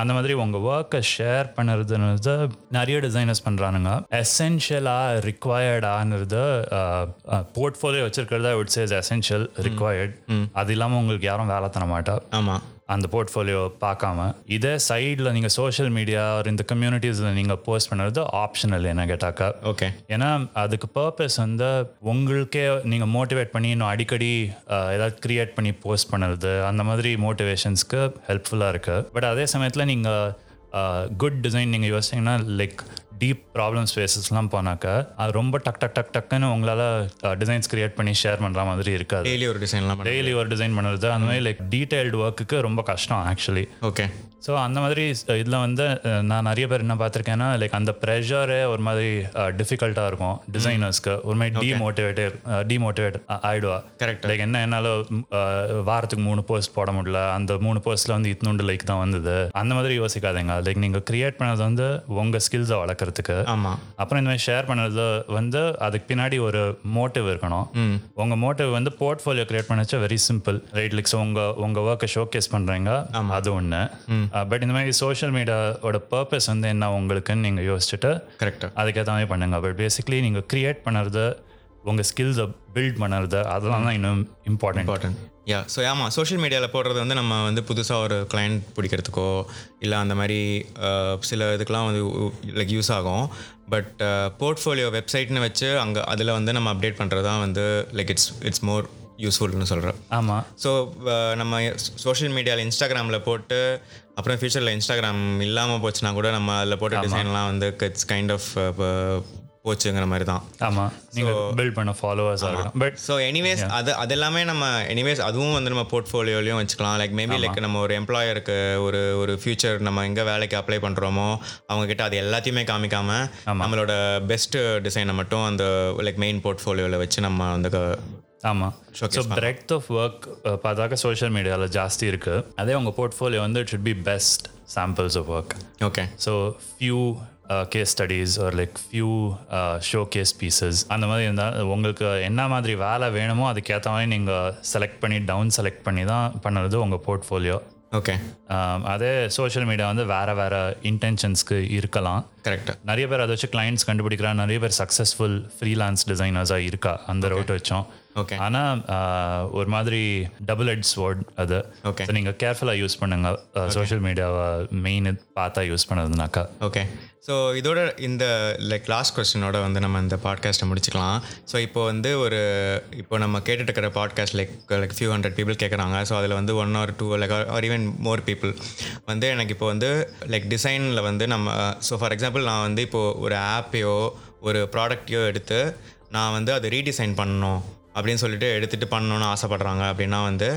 அந்த மாதிரி உங்கள் ஒர்க்கை ஷேர் பண்ணுறதுன்றது நிறைய டிசைனர்ஸ் பண்ணுறானுங்க எசென்ஷியலாக ரிக்வயர்டானது போர்ட்ஃபோலியோ வச்சிருக்கிறத விட் சேஸ் எசென்ஷியல் ரிக்வயர்ட் அது இல்லாமல் உங்களுக்கு யாரும் வேலை தர மாட்டா. ஆமாம் அந்த போர்ட்ஃபோலியோ பார்க்காம இதே சைடில் நீங்கள் சோஷியல் மீடியா இந்த கம்யூனிட்டிஸில் நீங்கள் போஸ்ட் பண்ணுறது ஆப்ஷனல் என்ன கேட்டாக்கா. ஓகே ஏன்னா அதுக்கு பர்பஸ் வந்து உங்களுக்கே நீங்கள் மோட்டிவேட் பண்ணி இன்னும் அடிக்கடி ஏதாவது கிரியேட் பண்ணி போஸ்ட் பண்ணுறது அந்த மாதிரி மோட்டிவேஷன்ஸ்க்கு ஹெல்ப்ஃபுல்லாக இருக்குது பட் அதே சமயத்தில் நீங்கள் குட் டிசைன் நீங்கள் யோசிச்சிங்கன்னா லைக் டீப் ப்ராப்ளம் ஸ்பேசஸ்லாம் போனாக்கா அது ரொம்ப டக் டக் டக் டக்குன்னு உங்களால் டிசைன்ஸ் கிரியேட் பண்ணி ஷேர் பண்ணுற மாதிரி இருக்காது. டெய்லி ஒரு டிசைன்லாம் பண்ண டெய்லி ஒரு டிசைன் பண்ணுறது. அந்த மாதிரி லைக் டீடைல்டு ஒர்க்குக்கு ரொம்ப கஷ்டம் ஆக்சுவலி ஓகே ஸோ அந்த மாதிரி இதில் வந்து நான் நிறைய பேர் என்ன பார்த்துருக்கேன்னா லைக் அந்த ப்ரெஷரே ஒரு மாதிரி டிஃபிகல்ட்டாக இருக்கும் டிசைனர்ஸ்க்கு ஒரு மாதிரி டிமோட்டிவேட்டட் டிமோட்டிவேட் ஆயிடுவா. Correct. லைக் என்ன என்னால் வாரத்துக்கு மூணு போஸ்ட் போட முடியல. அந்த மூணு போஸ்ட்டில் வந்து இத்தினோண்டு லைக் தான் வந்தது. அந்த மாதிரி யோசிக்காதீங்க. லைக் நீங்கள் கிரியேட் பண்ணது வந்து உங்கள் ஸ்கில்ஸை வளர்க்குறதுக்கு. ஆமாம் அப்புறம் இந்த மாதிரி ஷேர் பண்ணது வந்து அதுக்கு பின்னாடி ஒரு மோட்டிவ் இருக்கணும். உங்க மோட்டிவ் வந்து போர்ட்ஃபோலியோ கிரியேட் பண்ணச்சா வெரி சிம்பிள் ரைட் லைக்ஸ் உங்க உங்க ஒர்க்கை ஷோகேஸ் பண்றீங்க. அது ஒன்று பட் இந்த மாதிரி சோஷியல் மீடியாவோட பர்பஸ் வந்து என்ன உங்களுக்குன்னு நீங்க யோசிச்சுட்டு கரெக்டாக அதுக்கேற்ற மாதிரி பண்ணுங்க. பட் பேசிக்லி நீங்க கிரியேட் பண்ணுறது உங்க ஸ்கில்ஸை பில்ட் பண்ணுறது அதெல்லாம் தான் இன்னும் இம்பார்ட்டன்ட் இம்பார்ட்டன்ட் யா ஸோ ஆமாம் சோஷியல் மீடியாவில் போடுறது வந்து நம்ம வந்து புதுசாக ஒரு கிளைண்ட் பிடிக்கிறதுக்கோ இல்லை அந்த மாதிரி அஹ், சில இதுக்கெலாம் வந்து லைக் யூஸ் ஆகும். பட் போர்ட்ஃபோலியோ வெப்சைட்னு வச்சு அங்கே அதில் வந்து நம்ம அப்டேட் பண்ணுறது தான் வந்து லைக் இட்ஸ் இட்ஸ் மோர் யூஸ்ஃபுல்னு சொல்கிறேன் ஆமா. ஸோ நம்ம சோஷியல் மீடியாவில் இன்ஸ்டாகிராமில் போட்டு அப்புறம் ஃபியூச்சரில் இன்ஸ்டாகிராம் இல்லாமல் போச்சுன்னா கூட நம்ம அதில் போட்ட டிசைன்லாம் வந்து இட்ஸ் கைண்ட் ஆஃப் போச்சுங்கிற மாதிரி தான். ஆமா. நீங்க பில்ட் பண்ண ஃபாலோவர்ஸ் ஆகணும் பட் ஸோ எனிவேஸ் அது அது எல்லாமே நம்ம எனிவேஸ் அதுவும் வந்து நம்ம போர்ட்ஃபோலியோலையும் வச்சுக்கலாம். லைக் மேபி லைக் நம்ம ஒரு எம்ப்ளாயருக்கு ஒரு ஒரு ஃபியூச்சர் நம்ம எங்கே வேலைக்கு அப்ளை பண்ணுறோமோ அவங்க கிட்ட அது எல்லாத்தையுமே காமிக்காம நம்மளோட பெஸ்ட் டிசைனை மட்டும் அந்த லைக் மெயின் போர்ட்ஃபோலியோவில் வச்சு நம்ம அந்த க- ஆமா ஸோ பிரெக்த் ஆஃப் ஒர்க் பார்த்தாக்க சோஷியல் மீடியாவில் ஜாஸ்தி இருக்கு. அதே உங்க போர்ட்ஃபோலியோ வந்து it should be best samples of work okay so few case studies ஒரு like few showcase pieces அந்த மாதிரி இருந்தால் உங்களுக்கு என்ன மாதிரி வேலை வேணுமோ அதுக்கேற்ற மாதிரி நீங்கள் செலக்ட் பண்ணி டவுன் செலக்ட் பண்ணி தான் பண்ணுறது உங்கள் போர்ட்ஃபோலியோ ஓகே அதே சோஷியல் மீடியா வந்து வேறு வேறு இன்டென்ஷன்ஸ்க்கு இருக்கலாம். கரெக்ட் நிறைய பேர் அதை வச்சு கிளைண்ட்ஸ் கண்டுபிடிக்கிறா நிறைய பேர் சக்ஸஸ்ஃபுல் ஃப்ரீலான்ஸ் டிசைனர்ஸாக இருக்கா? அந்த ரவுட் வச்சோம். ஓகே ஆனால் ஒரு மாதிரி டபுள் ஹெட்ஸ் வேர்ட் அது. Okay. ஸோ நீங்கள் கேர்ஃபுல்லாக யூஸ் பண்ணுங்க. சோஷியல் மீடியாவை மெயின் பார்த்தா யூஸ் பண்ணதுனாக்கா. ஓகே ஸோ இதோட இந்த லைக் லாஸ்ட் கொஸ்டினோட வந்து நம்ம இந்த பாட்காஸ்ட்டை முடிச்சுக்கலாம். ஸோ இப்போ வந்து ஒரு இப்போ நம்ம கேட்டுட்டு இருக்கிற podcast like like few hundred people கேட்குறாங்க ஸோ அதில் வந்து one or two like or even more people வந்து எனக்கு இப்போ வந்து லைக் டிசைனில் வந்து நம்ம ஸோ ஃபார் எக்ஸாம்பிள் நான் வந்து இப்போது ஒரு ஆப்பையோ ஒரு ப்ராடக்டையோ எடுத்து நான் வந்து அதை ரீடிசைன் பண்ணணும். அப்படின்னு சொல்லிட்டு எடுத்துட்டு பண்ணணும்னு ஆசைப்படுறாங்க அப்படின்னா வந்து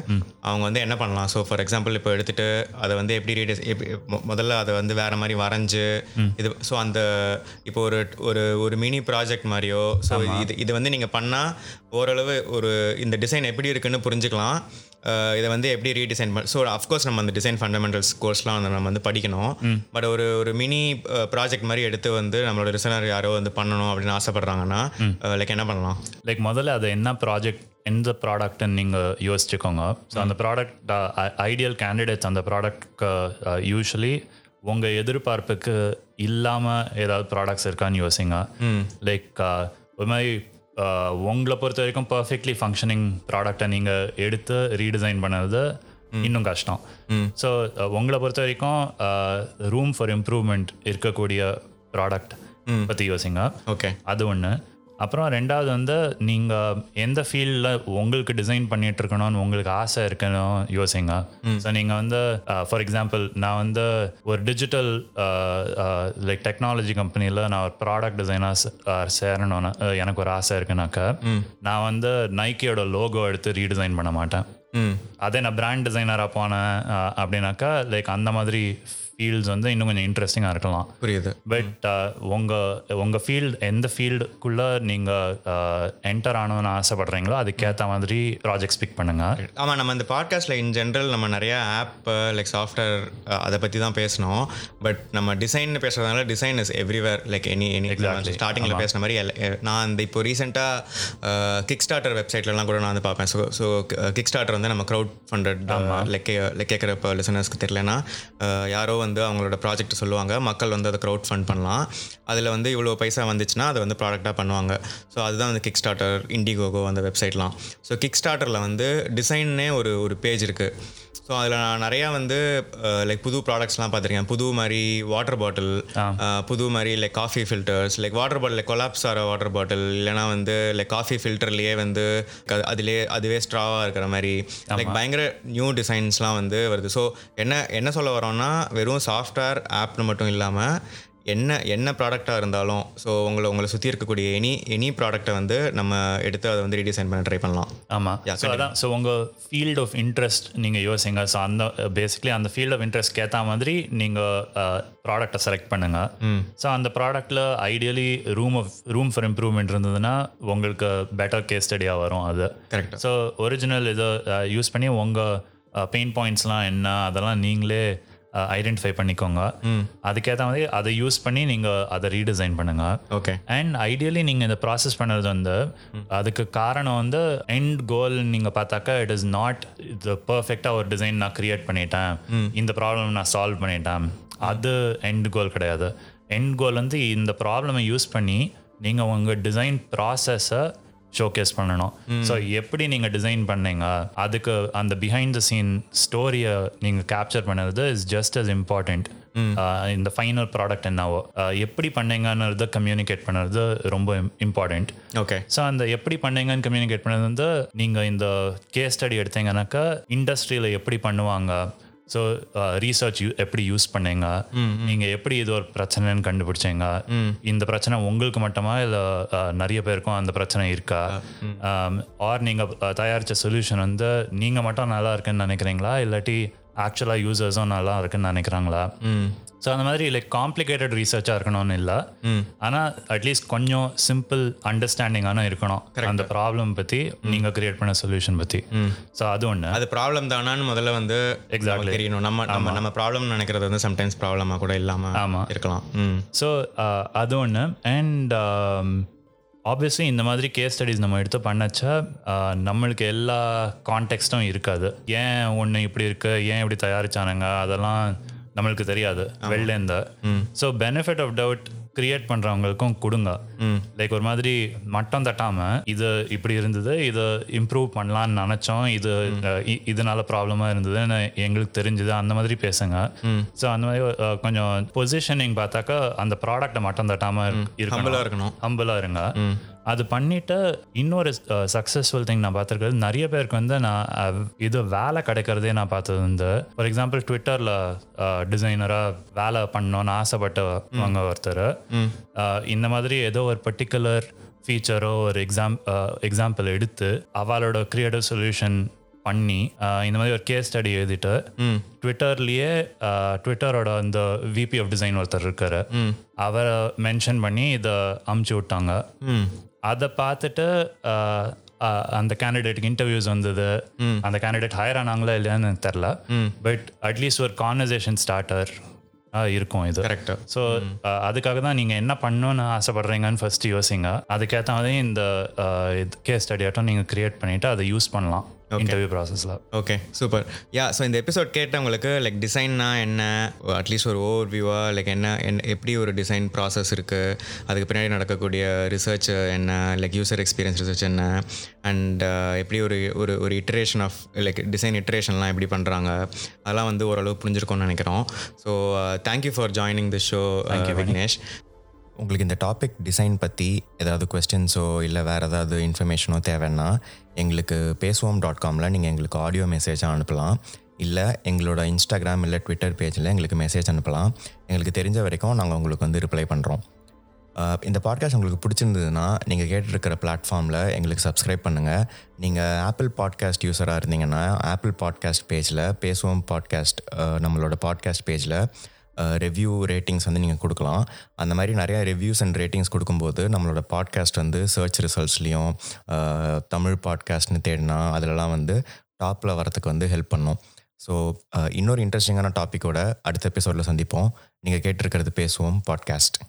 அவங்க வந்து என்ன பண்ணலாம்? ஸோ ஃபார் எக்ஸாம்பிள் இப்போ எடுத்துட்டு அதை வந்து எப்படி ரீடிஸ் முதல்ல அதை வந்து வேற மாதிரி வரைஞ்சு இது ஸோ அந்த இப்போ ஒரு ஒரு ஒரு மினி ப்ராஜெக்ட் மாதிரியோ ஸோ இது இது வந்து நீங்கள் பண்ணால் ஓரளவு ஒரு இந்த டிசைன் எப்படி இருக்குன்னு புரிஞ்சுக்கலாம். இதை வந்து எப்படி ரீடிசைன் பண்ண ஸோ அஃப்கோர்ஸ் நம்ம அந்த டிசைன் ஃபண்டமெண்டல்ஸ் கோர்ஸ்லாம் வந்து நம்ம வந்து படிக்கணும். பட் ஒரு ஒரு மினி ப்ராஜெக்ட் மாதிரி எடுத்து வந்து நம்மளோட ரிசனர் யாரோ வந்து பண்ணணும் அப்படின்னு ஆசைப்படுறாங்கன்னா லைக் என்ன பண்ணலாம்? லைக் முதல்ல அது என்ன ப்ராஜெக்ட் எந்த ப்ராடக்ட்னு நீங்கள் யோசிச்சுக்கோங்க. ஸோ அந்த ப்ராடக்ட் ஐடியல் கேண்டிடேட்ஸ் அந்த ப்ராடக்ட்க்கு யூஸ்வலி உங்கள் எதிர்பார்ப்புக்கு இல்லாமல் ஏதாவது ப்ராடக்ட்ஸ் இருக்கான்னு யோசிங்க. லைக் ஒரு மாதிரி உங்களை பொறுத்த வரைக்கும் பர்ஃபெக்ட்லி ஃபங்க்ஷனிங் ப்ராடக்டை நீங்கள் எடுத்து ரீடிசைன் பண்ணது இன்னும் கஷ்டம். ஸோ உங்களை பொறுத்த வரைக்கும் ரூம் ஃபார் இம்ப்ரூவ்மெண்ட் இருக்கக்கூடிய ப்ராடக்ட் பற்றி யோசிங்க. ஓகே அது ஒன்று அப்புறம் ரெண்டாவது வந்து நீங்கள் எந்த ஃபீல்டில் உங்களுக்கு டிசைன் பண்ணிட்டு இருக்கணும்னு உங்களுக்கு ஆசை இருக்கணும் யோசிங்க. ஸோ நீங்கள் வந்து ஃபார் எக்ஸாம்பிள் நான் வந்து ஒரு டிஜிட்டல் லைக் டெக்னாலஜி கம்பெனியில் நான் ஒரு ப்ராடக்ட் டிசைனாக சேரணும்னு அஹ், எனக்கு ஒரு ஆசை இருக்குனாக்கா நான் வந்து நைக்கியோட லோகோ எடுத்து ரீடிசைன் பண்ண மாட்டேன். அதே நான் பிராண்ட் டிசைனராக போனேன் அப்படின்னாக்கா லைக் அந்த மாதிரி ஃபீல்ட்ஸ் வந்து இன்னும் கொஞ்சம் இன்ட்ரெஸ்டிங்காக இருக்கலாம். புரியுது. பட் உங்கள் உங்கள் ஃபீல்டு எந்த ஃபீல்டுக்குள்ளே நீங்கள் என்டர் ஆகணும்னு ஆசைப்படுறீங்களோ அதுக்கேற்ற மாதிரி ப்ராஜெக்ட்ஸ் பிக் பண்ணுங்கள் ஆமாம் நம்ம இந்த பாட்காஸ்ட்டில் இன் ஜென்ரல் நம்ம நிறைய ஆப் லைக் சாஃப்ட்வேர் அதை பற்றி தான் பேசணும். பட் நம்ம டிசைன் பேசுறதுனால design is everywhere like any any ஸ்டார்டிங்கில் பேசுன மாதிரி நான் அந்த இப்போ ரீசெண்டாக கிக் ஸ்டார்டர் வெப்சைட்லலாம் கூட நான் வந்து பார்ப்பேன். ஸோ ஸோ கிக் ஸ்டார்டர் வந்து நம்ம க்ரௌட் ஃபண்டட் லைக் லைக் கேட்குற இப்போ லிசனர்ஸ்க்கு தெரியலனா அஹ், யாரோ வந்து அவங்களோட ப்ராஜெக்ட் சொல்லுவாங்க. மக்கள் வந்து அதை க்ரௌட் ஃபண்ட் பண்ணலாம். அதில் வந்து இவ்வளோ பைசா வந்துச்சுன்னா அதை வந்து ப்ராடக்டாக பண்ணுவாங்க. ஸோ அதுதான் வந்து கிக் ஸ்டார்டர் இண்டிகோகோ அந்த வெப்சைட்லாம் ஸோ கிக் ஸ்டார்டரில் வந்து டிசைன்னே ஒரு ஒரு பேஜ் இருக்குது ஸோ அதில் நான் நிறையா வந்து லைக் புது ப்ராடக்ட்ஸ்லாம் பார்த்துருக்கேன். புது மாதிரி வாட்டர் பாட்டில் புது மாதிரி like coffee filters like water bottle collapse ஆகிற வாட்டர் பாட்டில் இல்லைனா வந்து லைக் காஃபி ஃபில்டர்லேயே வந்து க- அதிலே அதுவே ஸ்ட்ராவாக இருக்கிற மாதிரி லைக் பயங்கர நியூ டிசைன்ஸ்லாம் வந்து வருது. ஸோ என்ன என்ன சொல்ல வரோம்னா வெறும் சாஃப்ட்வேர் ஆப்னு மட்டும் இல்லாமல் என்ன என்ன ப்ராடக்டாக இருந்தாலும் ஸோ உங்களை உங்களை சுற்றி இருக்கக்கூடிய எனி எனி ப்ராடக்ட்டை வந்து நம்ம எடுத்து அதை வந்து ரீடிசைன் பண்ண ட்ரை பண்ணலாம். ஆமாம் ஸோ அதான் ஸோ உங்கள் ஃபீல்ட் ஆஃப் இன்ட்ரெஸ்ட் நீங்கள் யோசிங்க. ஸோ அந்த பேசிக்லி அந்த ஃபீல்ட் ஆஃப் இன்ட்ரெஸ்ட் ஏற்ற மாதிரி நீங்கள் ப்ராடக்டை செலக்ட் பண்ணுங்கள் ஸோ அந்த ப்ராடக்ட்டில் ideally room of room for improvement இருந்ததுன்னா உங்களுக்கு பெட்டர் கேஸ் ஸ்டடியாக வரும் அது. Correct. ஸோ ஒரிஜினல் இதை யூஸ் பண்ணி உங்கள் பெயின் பாயிண்ட்ஸ்லாம் என்ன அதெல்லாம் நீங்களே ஐடென்டிஃபை பண்ணிக்கோங்க. அதுக்கேற்ற மாதிரி அதை யூஸ் பண்ணி நீங்கள் அதை ரீடிசைன் பண்ணுங்கள் ஓகே. அண்ட் ஐடியலி நீங்கள் இந்த ப்ராசஸ் பண்ணது வந்து அதுக்கு காரணம் வந்து எண்ட் கோல் நீங்கள் பார்த்தாக்கா இட் இஸ் நாட் இது பர்ஃபெக்டாக ஒரு டிசைன் நான் கிரியேட் பண்ணிட்டேன். இந்த ப்ராப்ளம் நான் சால்வ் பண்ணிட்டேன். அது எண்ட் கோல் கிடையாது. எண்ட் கோல் வந்து இந்த ப்ராப்ளமை யூஸ் பண்ணி நீங்கள் உங்கள் டிசைன் ப்ராசஸை ஷோகேஸ் பண்ணணும். ஸோ எப்படி நீங்கள் டிசைன் பண்ணீங்க? அதுக்கு அந்த பிஹைண்ட் த சீன் ஸ்டோரியை நீங்கள் கேப்சர் பண்ணது இஸ் ஜஸ்ட் as இம்பார்ட்டண்ட் இந்த ஃபைனல் ப்ராடக்ட் என்னவோ. எப்படி பண்ணீங்கன்னுறத கம்யூனிகேட் பண்ணுறது ரொம்ப இம்பார்ட்டண்ட் ஓகே ஸோ அந்த எப்படி பண்ணீங்கன்னு கம்யூனிகேட் பண்ணது வந்து நீங்கள் இந்த கேஸ் ஸ்டடி எடுத்தீங்கன்னாக்கா இண்டஸ்ட்ரியில் எப்படி பண்ணுவாங்க? ஸோ ரீசர்ச் எப்படி யூஸ் பண்ணீங்க? நீங்கள் எப்படி இது ஒரு பிரச்சனைன்னு கண்டுபிடிச்சீங்க? இந்த பிரச்சனை உங்களுக்கு மட்டுமா? இல்லை நிறைய பேருக்கும் அந்த பிரச்சனை இருக்கா? ஆர் நீங்கள் தயாரித்த சொல்யூஷன் வந்து நீங்கள் மட்டும் நல்லா இருக்குன்னு நினைக்கிறீங்களா? இல்லாட்டி ஆக்சுவலாக யூசர்ஸும் நல்லா இருக்குன்னு நினைக்கிறாங்களா? ஸோ அந்த மாதிரி லைக் காம்ப்ளிகேட்டட் ரீசர்ச்சாக இருக்கணும்னு இல்லை. ஆனால் அட்லீஸ்ட் கொஞ்சம் சிம்பிள் அண்டர்ஸ்டாண்டிங்கான இருக்கணும். அந்த ப்ராப்ளம் பற்றி நீங்கள் கிரியேட் பண்ண சொல்யூஷன் பற்றி ஸோ அது ஒன்று அது ப்ராப்ளம் தானான்னு முதல்ல வந்து Exactly. நமக்கு தெரியணும். நம்ம நம்ம நம்ம ப்ராப்ளம் நினைக்கிறது வந்து சம்டைம்ஸ் ப்ராப்ளமாக கூட இல்லாமல் ஆமா. இருக்கலாம். ம். ஸோ அது ஒன்று அண்ட் ஆப்வியஸ்லி இந்த மாதிரி கேஸ் ஸ்டடிஸ் நம்ம எடுத்து பண்ணச்சா நம்மளுக்கு எல்லா கான்டெக்ஸ்டும் இருக்காது. ஏன் ஒன்று இப்படி இருக்கு? ஏன் இப்படி தயாரிச்சானுங்க? அதெல்லாம் நம்மளுக்கு தெரியாது. வெளிலேருந்து so benefit of doubt create பண்ணுறவங்களுக்கும் கொடுங்க. லைக் ஒரு மாதிரி மட்டம் தட்டாமல் இது இப்படி இருந்தது இதை இம்ப்ரூவ் பண்ணலான்னு நினச்சோம் இது இதனால ப்ராப்ளமாக இருந்ததுன்னு எங்களுக்கு தெரிஞ்சுது அந்த மாதிரி பேசுங்க. ஸோ அந்த மாதிரி கொஞ்சம் பொசிஷனிங் பார்த்தாக்கா அந்த ப்ராடக்ட்டை மட்டம் தட்டாமல் இருக்கணும். ஹம்பிளாக இருங்க. அது பண்ணிட்டு இன்னொரு சக்ஸஸ்ஃபுல் திங் நான் பார்த்துருக்கிறது. நிறைய பேருக்கு வந்து நான் இது வேலை கிடைக்கிறதே நான் பார்த்தது வந்து ஃபார் எக்ஸாம்பிள் ட்விட்டரில் டிசைனராக வேலை பண்ணணும்னு ஆசைப்பட்டவங்க ஒருத்தர். இந்த மாதிரி ஏதோ ஒரு பர்டிகுலர் ஃபீச்சரோ ஒரு எக்ஸாம் எக்ஸாம்பிள் எடுத்து அவளோட க்ரியேட்டிவ் சொல்யூஷன் பண்ணி இந்த மாதிரி ஒரு கேஸ் ஸ்டடி எழுதிட்டு ட்விட்டர்லயே ட்விட்டரோட அந்த விபி ஆஃப் டிசைன் ஒருத்தர் இருக்காரு. அவரை மென்ஷன் பண்ணி இதை அமுச்சு விட்டாங்க. அதை பார்த்துட்டு அந்த கேண்டிடேட்டுக்கு இன்டர்வியூஸ் வந்தது. அந்த கேண்டிடேட் ஹையர் ஆனாங்களா இல்லையான்னு எனக்கு தெரில பட் அட்லீஸ்ட் ஒரு கான்வர்சேஷன் ஸ்டார்டர் இருக்கும் இது. கரெக்டாக ஸோ அதுக்காக தான் நீங்கள் என்ன பண்ணணும்னு ஆசைப்படுறீங்கன்னு ஃபர்ஸ்ட் யோசிங்க. அதுக்கேற்ற மாதிரி இந்த கேஸ் ஸ்டடி ஆட்டம் நீங்கள் கிரியேட் பண்ணிவிட்டு அதை யூஸ் பண்ணலாம். இன்டர்வியூ ப்ராசஸில் ஓகே சூப்பர் யா ஸோ இந்த எபிசோட் கேட்டவங்களுக்கு லைக் டிசைன்னா என்ன? அட்லீஸ்ட் ஒரு ஓவர் வியூவாக லைக் என்ன என்ன எப்படி ஒரு டிசைன் ப்ராசஸ் இருக்குது அதுக்கு பின்னாடி நடக்கக்கூடிய ரிசர்ச் என்ன? லைக் யூசர் எக்ஸ்பீரியன்ஸ் ரிசர்ச் என்ன? அண்ட் எப்படி ஒரு ஒரு ஒரு இட்ரேஷன் ஆஃப் லைக் டிசைன் இட்ரேஷன்லாம் எப்படி பண்ணுறாங்க அதெல்லாம் வந்து ஓரளவு புரிஞ்சிருக்கோம்னு நினைக்கிறோம். So thank you for joining the show Vignesh உங்களுக்கு இந்த டாபிக் டிசைன் பற்றி ஏதாவது கொஸ்டின்ஸோ இல்லை வேறு ஏதாவது இன்ஃபர்மேஷனோ தேவைன்னா எங்களுக்கு பேசுவோம் டாட் காமில் நீங்கள் எங்களுக்கு ஆடியோ மெசேஜாக அனுப்பலாம். இல்லை எங்களோட இன்ஸ்டாகிராம் இல்லை ட்விட்டர் பேஜில் எங்களுக்கு மெசேஜ் அனுப்பலாம். எங்களுக்கு தெரிஞ்ச வரைக்கும் நாங்கள் உங்களுக்கு வந்து ரிப்ளை பண்ணுறோம் இந்த பாட்காஸ்ட் உங்களுக்கு பிடிச்சிருந்ததுன்னா நீங்கள் கேட்டிருக்கிற பிளாட்ஃபார்மில் எங்களுக்கு சப்ஸ்கிரைப் பண்ணுங்கள் நீங்கள் ஆப்பிள் பாட்காஸ்ட் யூஸராக இருந்தீங்கன்னா ஆப்பிள் பாட்காஸ்ட் பேஜில் பேசுவோம் பாட்காஸ்ட் நம்மளோட பாட்காஸ்ட் பேஜில் ரிவ்யூ ரேட்டிங்ஸ் வந்து நீங்கள் கொடுக்கலாம். அந்த மாதிரி நிறையா ரிவ்யூஸ் அண்ட் ரேட்டிங்ஸ் கொடுக்கும்போது நம்மளோட பாட்காஸ்ட் வந்து சர்ச் ரிசல்ட்ஸ்லேயும் தமிழ் பாட்காஸ்ட்னு தேடினா அதிலலாம் வந்து டாப்பில் வரத்துக்கு வந்து ஹெல்ப் பண்ணும். ஸோ இன்னொரு இன்ட்ரெஸ்டிங்கான டாப்பிக்கோட அடுத்த எபிசோடில் சந்திப்போம். நீங்கள் கேட்டிருக்கிறது பேசுவோம் பாட்காஸ்ட்